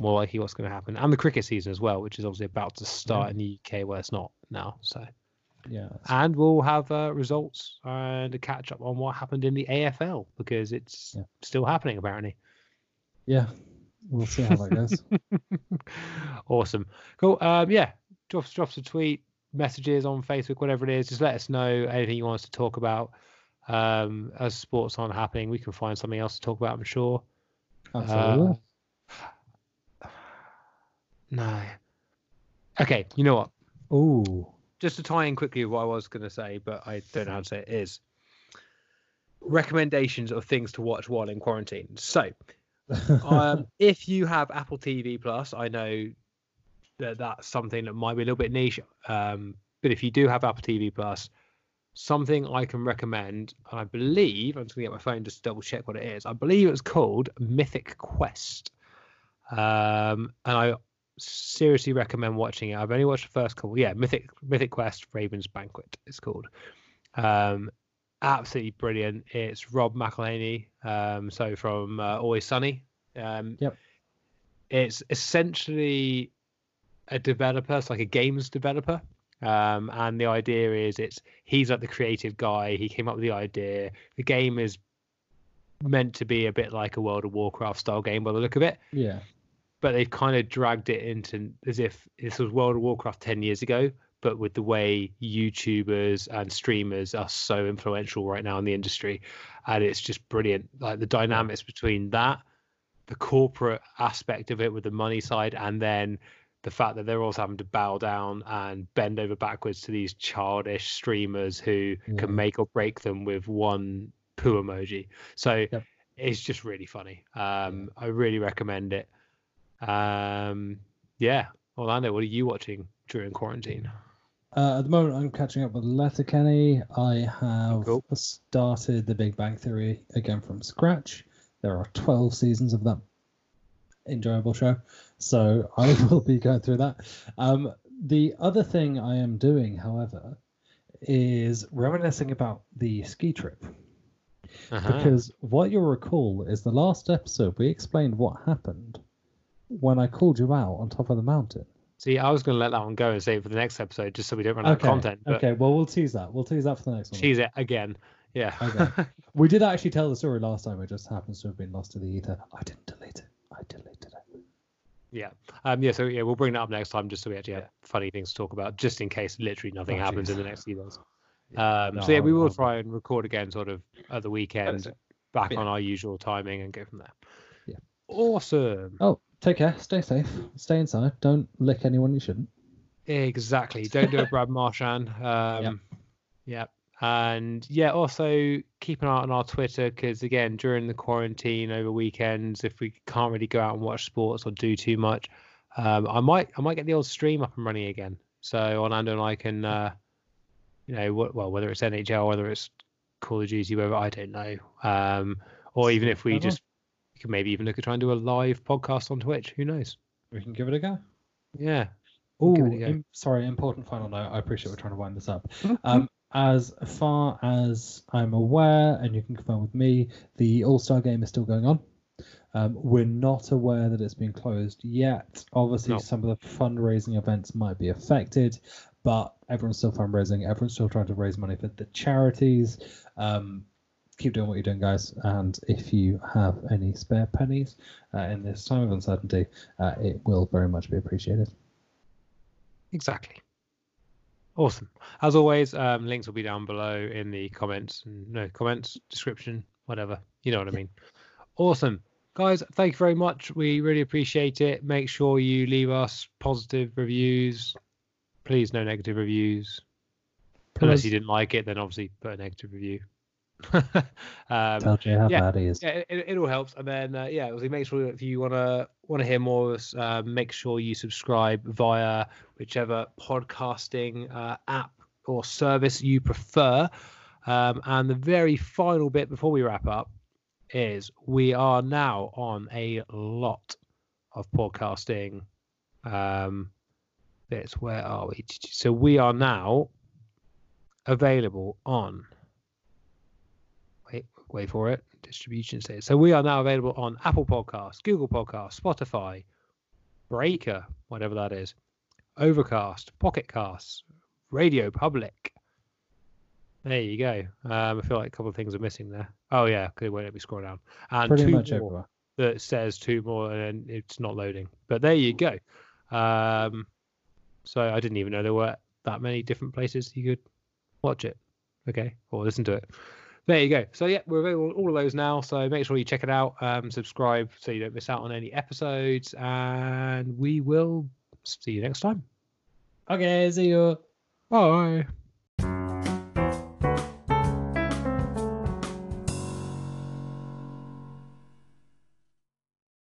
more likely what's going to happen and the cricket season as well, which is obviously about to start in the UK where it's not now. So Yeah. and we'll have uh, results and a catch up on what happened in the AFL because it's Yeah. still happening apparently. Yeah. We'll see how that goes. awesome. Cool. Um, yeah, drop drop us a tweet, messages on Facebook, whatever it is. Just let us know anything you want us to talk about. Um, as sports aren't happening, we can find something else to talk about. I'm sure. Absolutely. No. Okay. You know what? Ooh. just to tie in quickly what I was going to say, but I don't know how to say it is recommendations of things to watch while in quarantine. So, um, if you have Apple TV Plus, I know that that's something that might be a little bit niche. Um, but if you do have Apple TV Plus, something I can recommend, I believe, I'm just going to get my phone just to double check what it is. I believe it's called Mythic Quest. Um, and I seriously recommend watching it. I've only watched the first couple. Yeah, Mythic Mythic Quest Raven's Banquet. It's called. Um, absolutely brilliant. It's Rob McElhenney, um, so from uh, Always Sunny. Um, Yep. It's essentially a developer, it's like a games developer. Um, and the idea is it's he's like the creative guy. He came up with the idea. The game is meant to be a bit like a World of Warcraft style game by the look of it yeah. but they've kind of dragged it into as if this was World of Warcraft 10 years ago, but with the way YouTubers and streamers are so influential right now in the industry. And it's just brilliant. Like the dynamics between that, the corporate aspect of it with the money side, and then the fact that they're also having to bow down and bend over backwards to these childish streamers who Yeah. can make or break them with one poo emoji. So Yep. it's just really funny. Um, I really recommend it. Um, yeah, Orlando, what are you watching during quarantine? Uh, at the moment, I'm catching up with Letterkenny. I have Cool. started The Big Bang Theory again from scratch. There are 12 seasons of that enjoyable show, so I will be going through that. Um, the other thing I am doing, however, is reminiscing about the ski trip. Uh-huh. Because what you'll recall is the last episode we explained what happened when I called you out on top of the mountain. See, I was going to let that one go and save for the next episode just so we don't run out of content. But Okay. Well, we'll tease that. We'll tease that for the next one. Tease it again. Yeah. Okay. We did actually tell the story last time. It just happens to have been lost to the ether. I didn't delete it. I deleted it. Yeah. Um, yeah. So yeah, we'll bring that up next time just so we actually have Yeah. funny things to talk about, just in case literally nothing Oh, happens jeez. in the next few days. Um, No, so yeah, we I'll- try and record again, sort of at the weekend, back Yeah. on our usual timing, and go from there. Yeah. Awesome. Oh, take care. Stay safe. Stay inside. Don't lick anyone you shouldn't. Exactly. Don't do a Brad Marchand. Um, Yep. And yeah, also keep an eye on our Twitter because again, during the quarantine over weekends, if we can't really go out and watch sports or do too much, um, I might I might get the old stream up and running again. So Orlando and I can, uh, you know, well whether it's NHL, whether it's Call of Duty, whether I don't know, um, or even if we Whatever. just we could maybe even look at trying to do a live podcast on Twitch. Who knows? We can give it a go. Yeah. Oh, give it a go. im- sorry. Important final note. I appreciate we're trying to wind this up. Um, as far as I'm aware, and you can confirm with me, the All Star game is still going on. Um, we're not aware that it's been closed yet. Obviously, No. some of the fundraising events might be affected, but everyone's still fundraising. Everyone's still trying to raise money for the charities. Um, keep doing what you're doing, guys. And if you have any spare pennies uh, in this time of uncertainty, uh, it will very much be appreciated. Exactly. Awesome. As always, um, links will be down below in the comments, no comments, description, whatever. You know what I mean. Awesome. Guys, thank you very much. We really appreciate it. Make sure you leave us positive reviews. Please, no negative reviews. Unless you didn't like it, then obviously put a negative review. um, Tell Jay how yeah, bad he is. yeah, it, it, all helps. And then uh, yeah, obviously make sure if you wanna wanna hear more of us, uh, make sure you subscribe via whichever podcasting uh, app or service you prefer. Um, and the very final bit before we wrap up is we are now on a lot of podcasting um, bits. Where are we? So we are now available on wait, for it. Distribution status. So we are now available on Apple Podcasts, Google Podcasts, Spotify, Breaker, whatever that is, Overcast, Pocket Casts, Radio Public. There you go. Um, I feel like a couple of things are missing there. Oh yeah, because it won't let me scroll down. And Pretty two much more everywhere. that says two more and it's not loading. But there you go. Um, so I didn't even know there were that many different places you could watch it. Okay, or listen to it. There you go. So yeah, we're available on all of those now. So make sure you check it out. Um, subscribe so you don't miss out on any episodes, and we will see you next time. Okay, see you. Bye.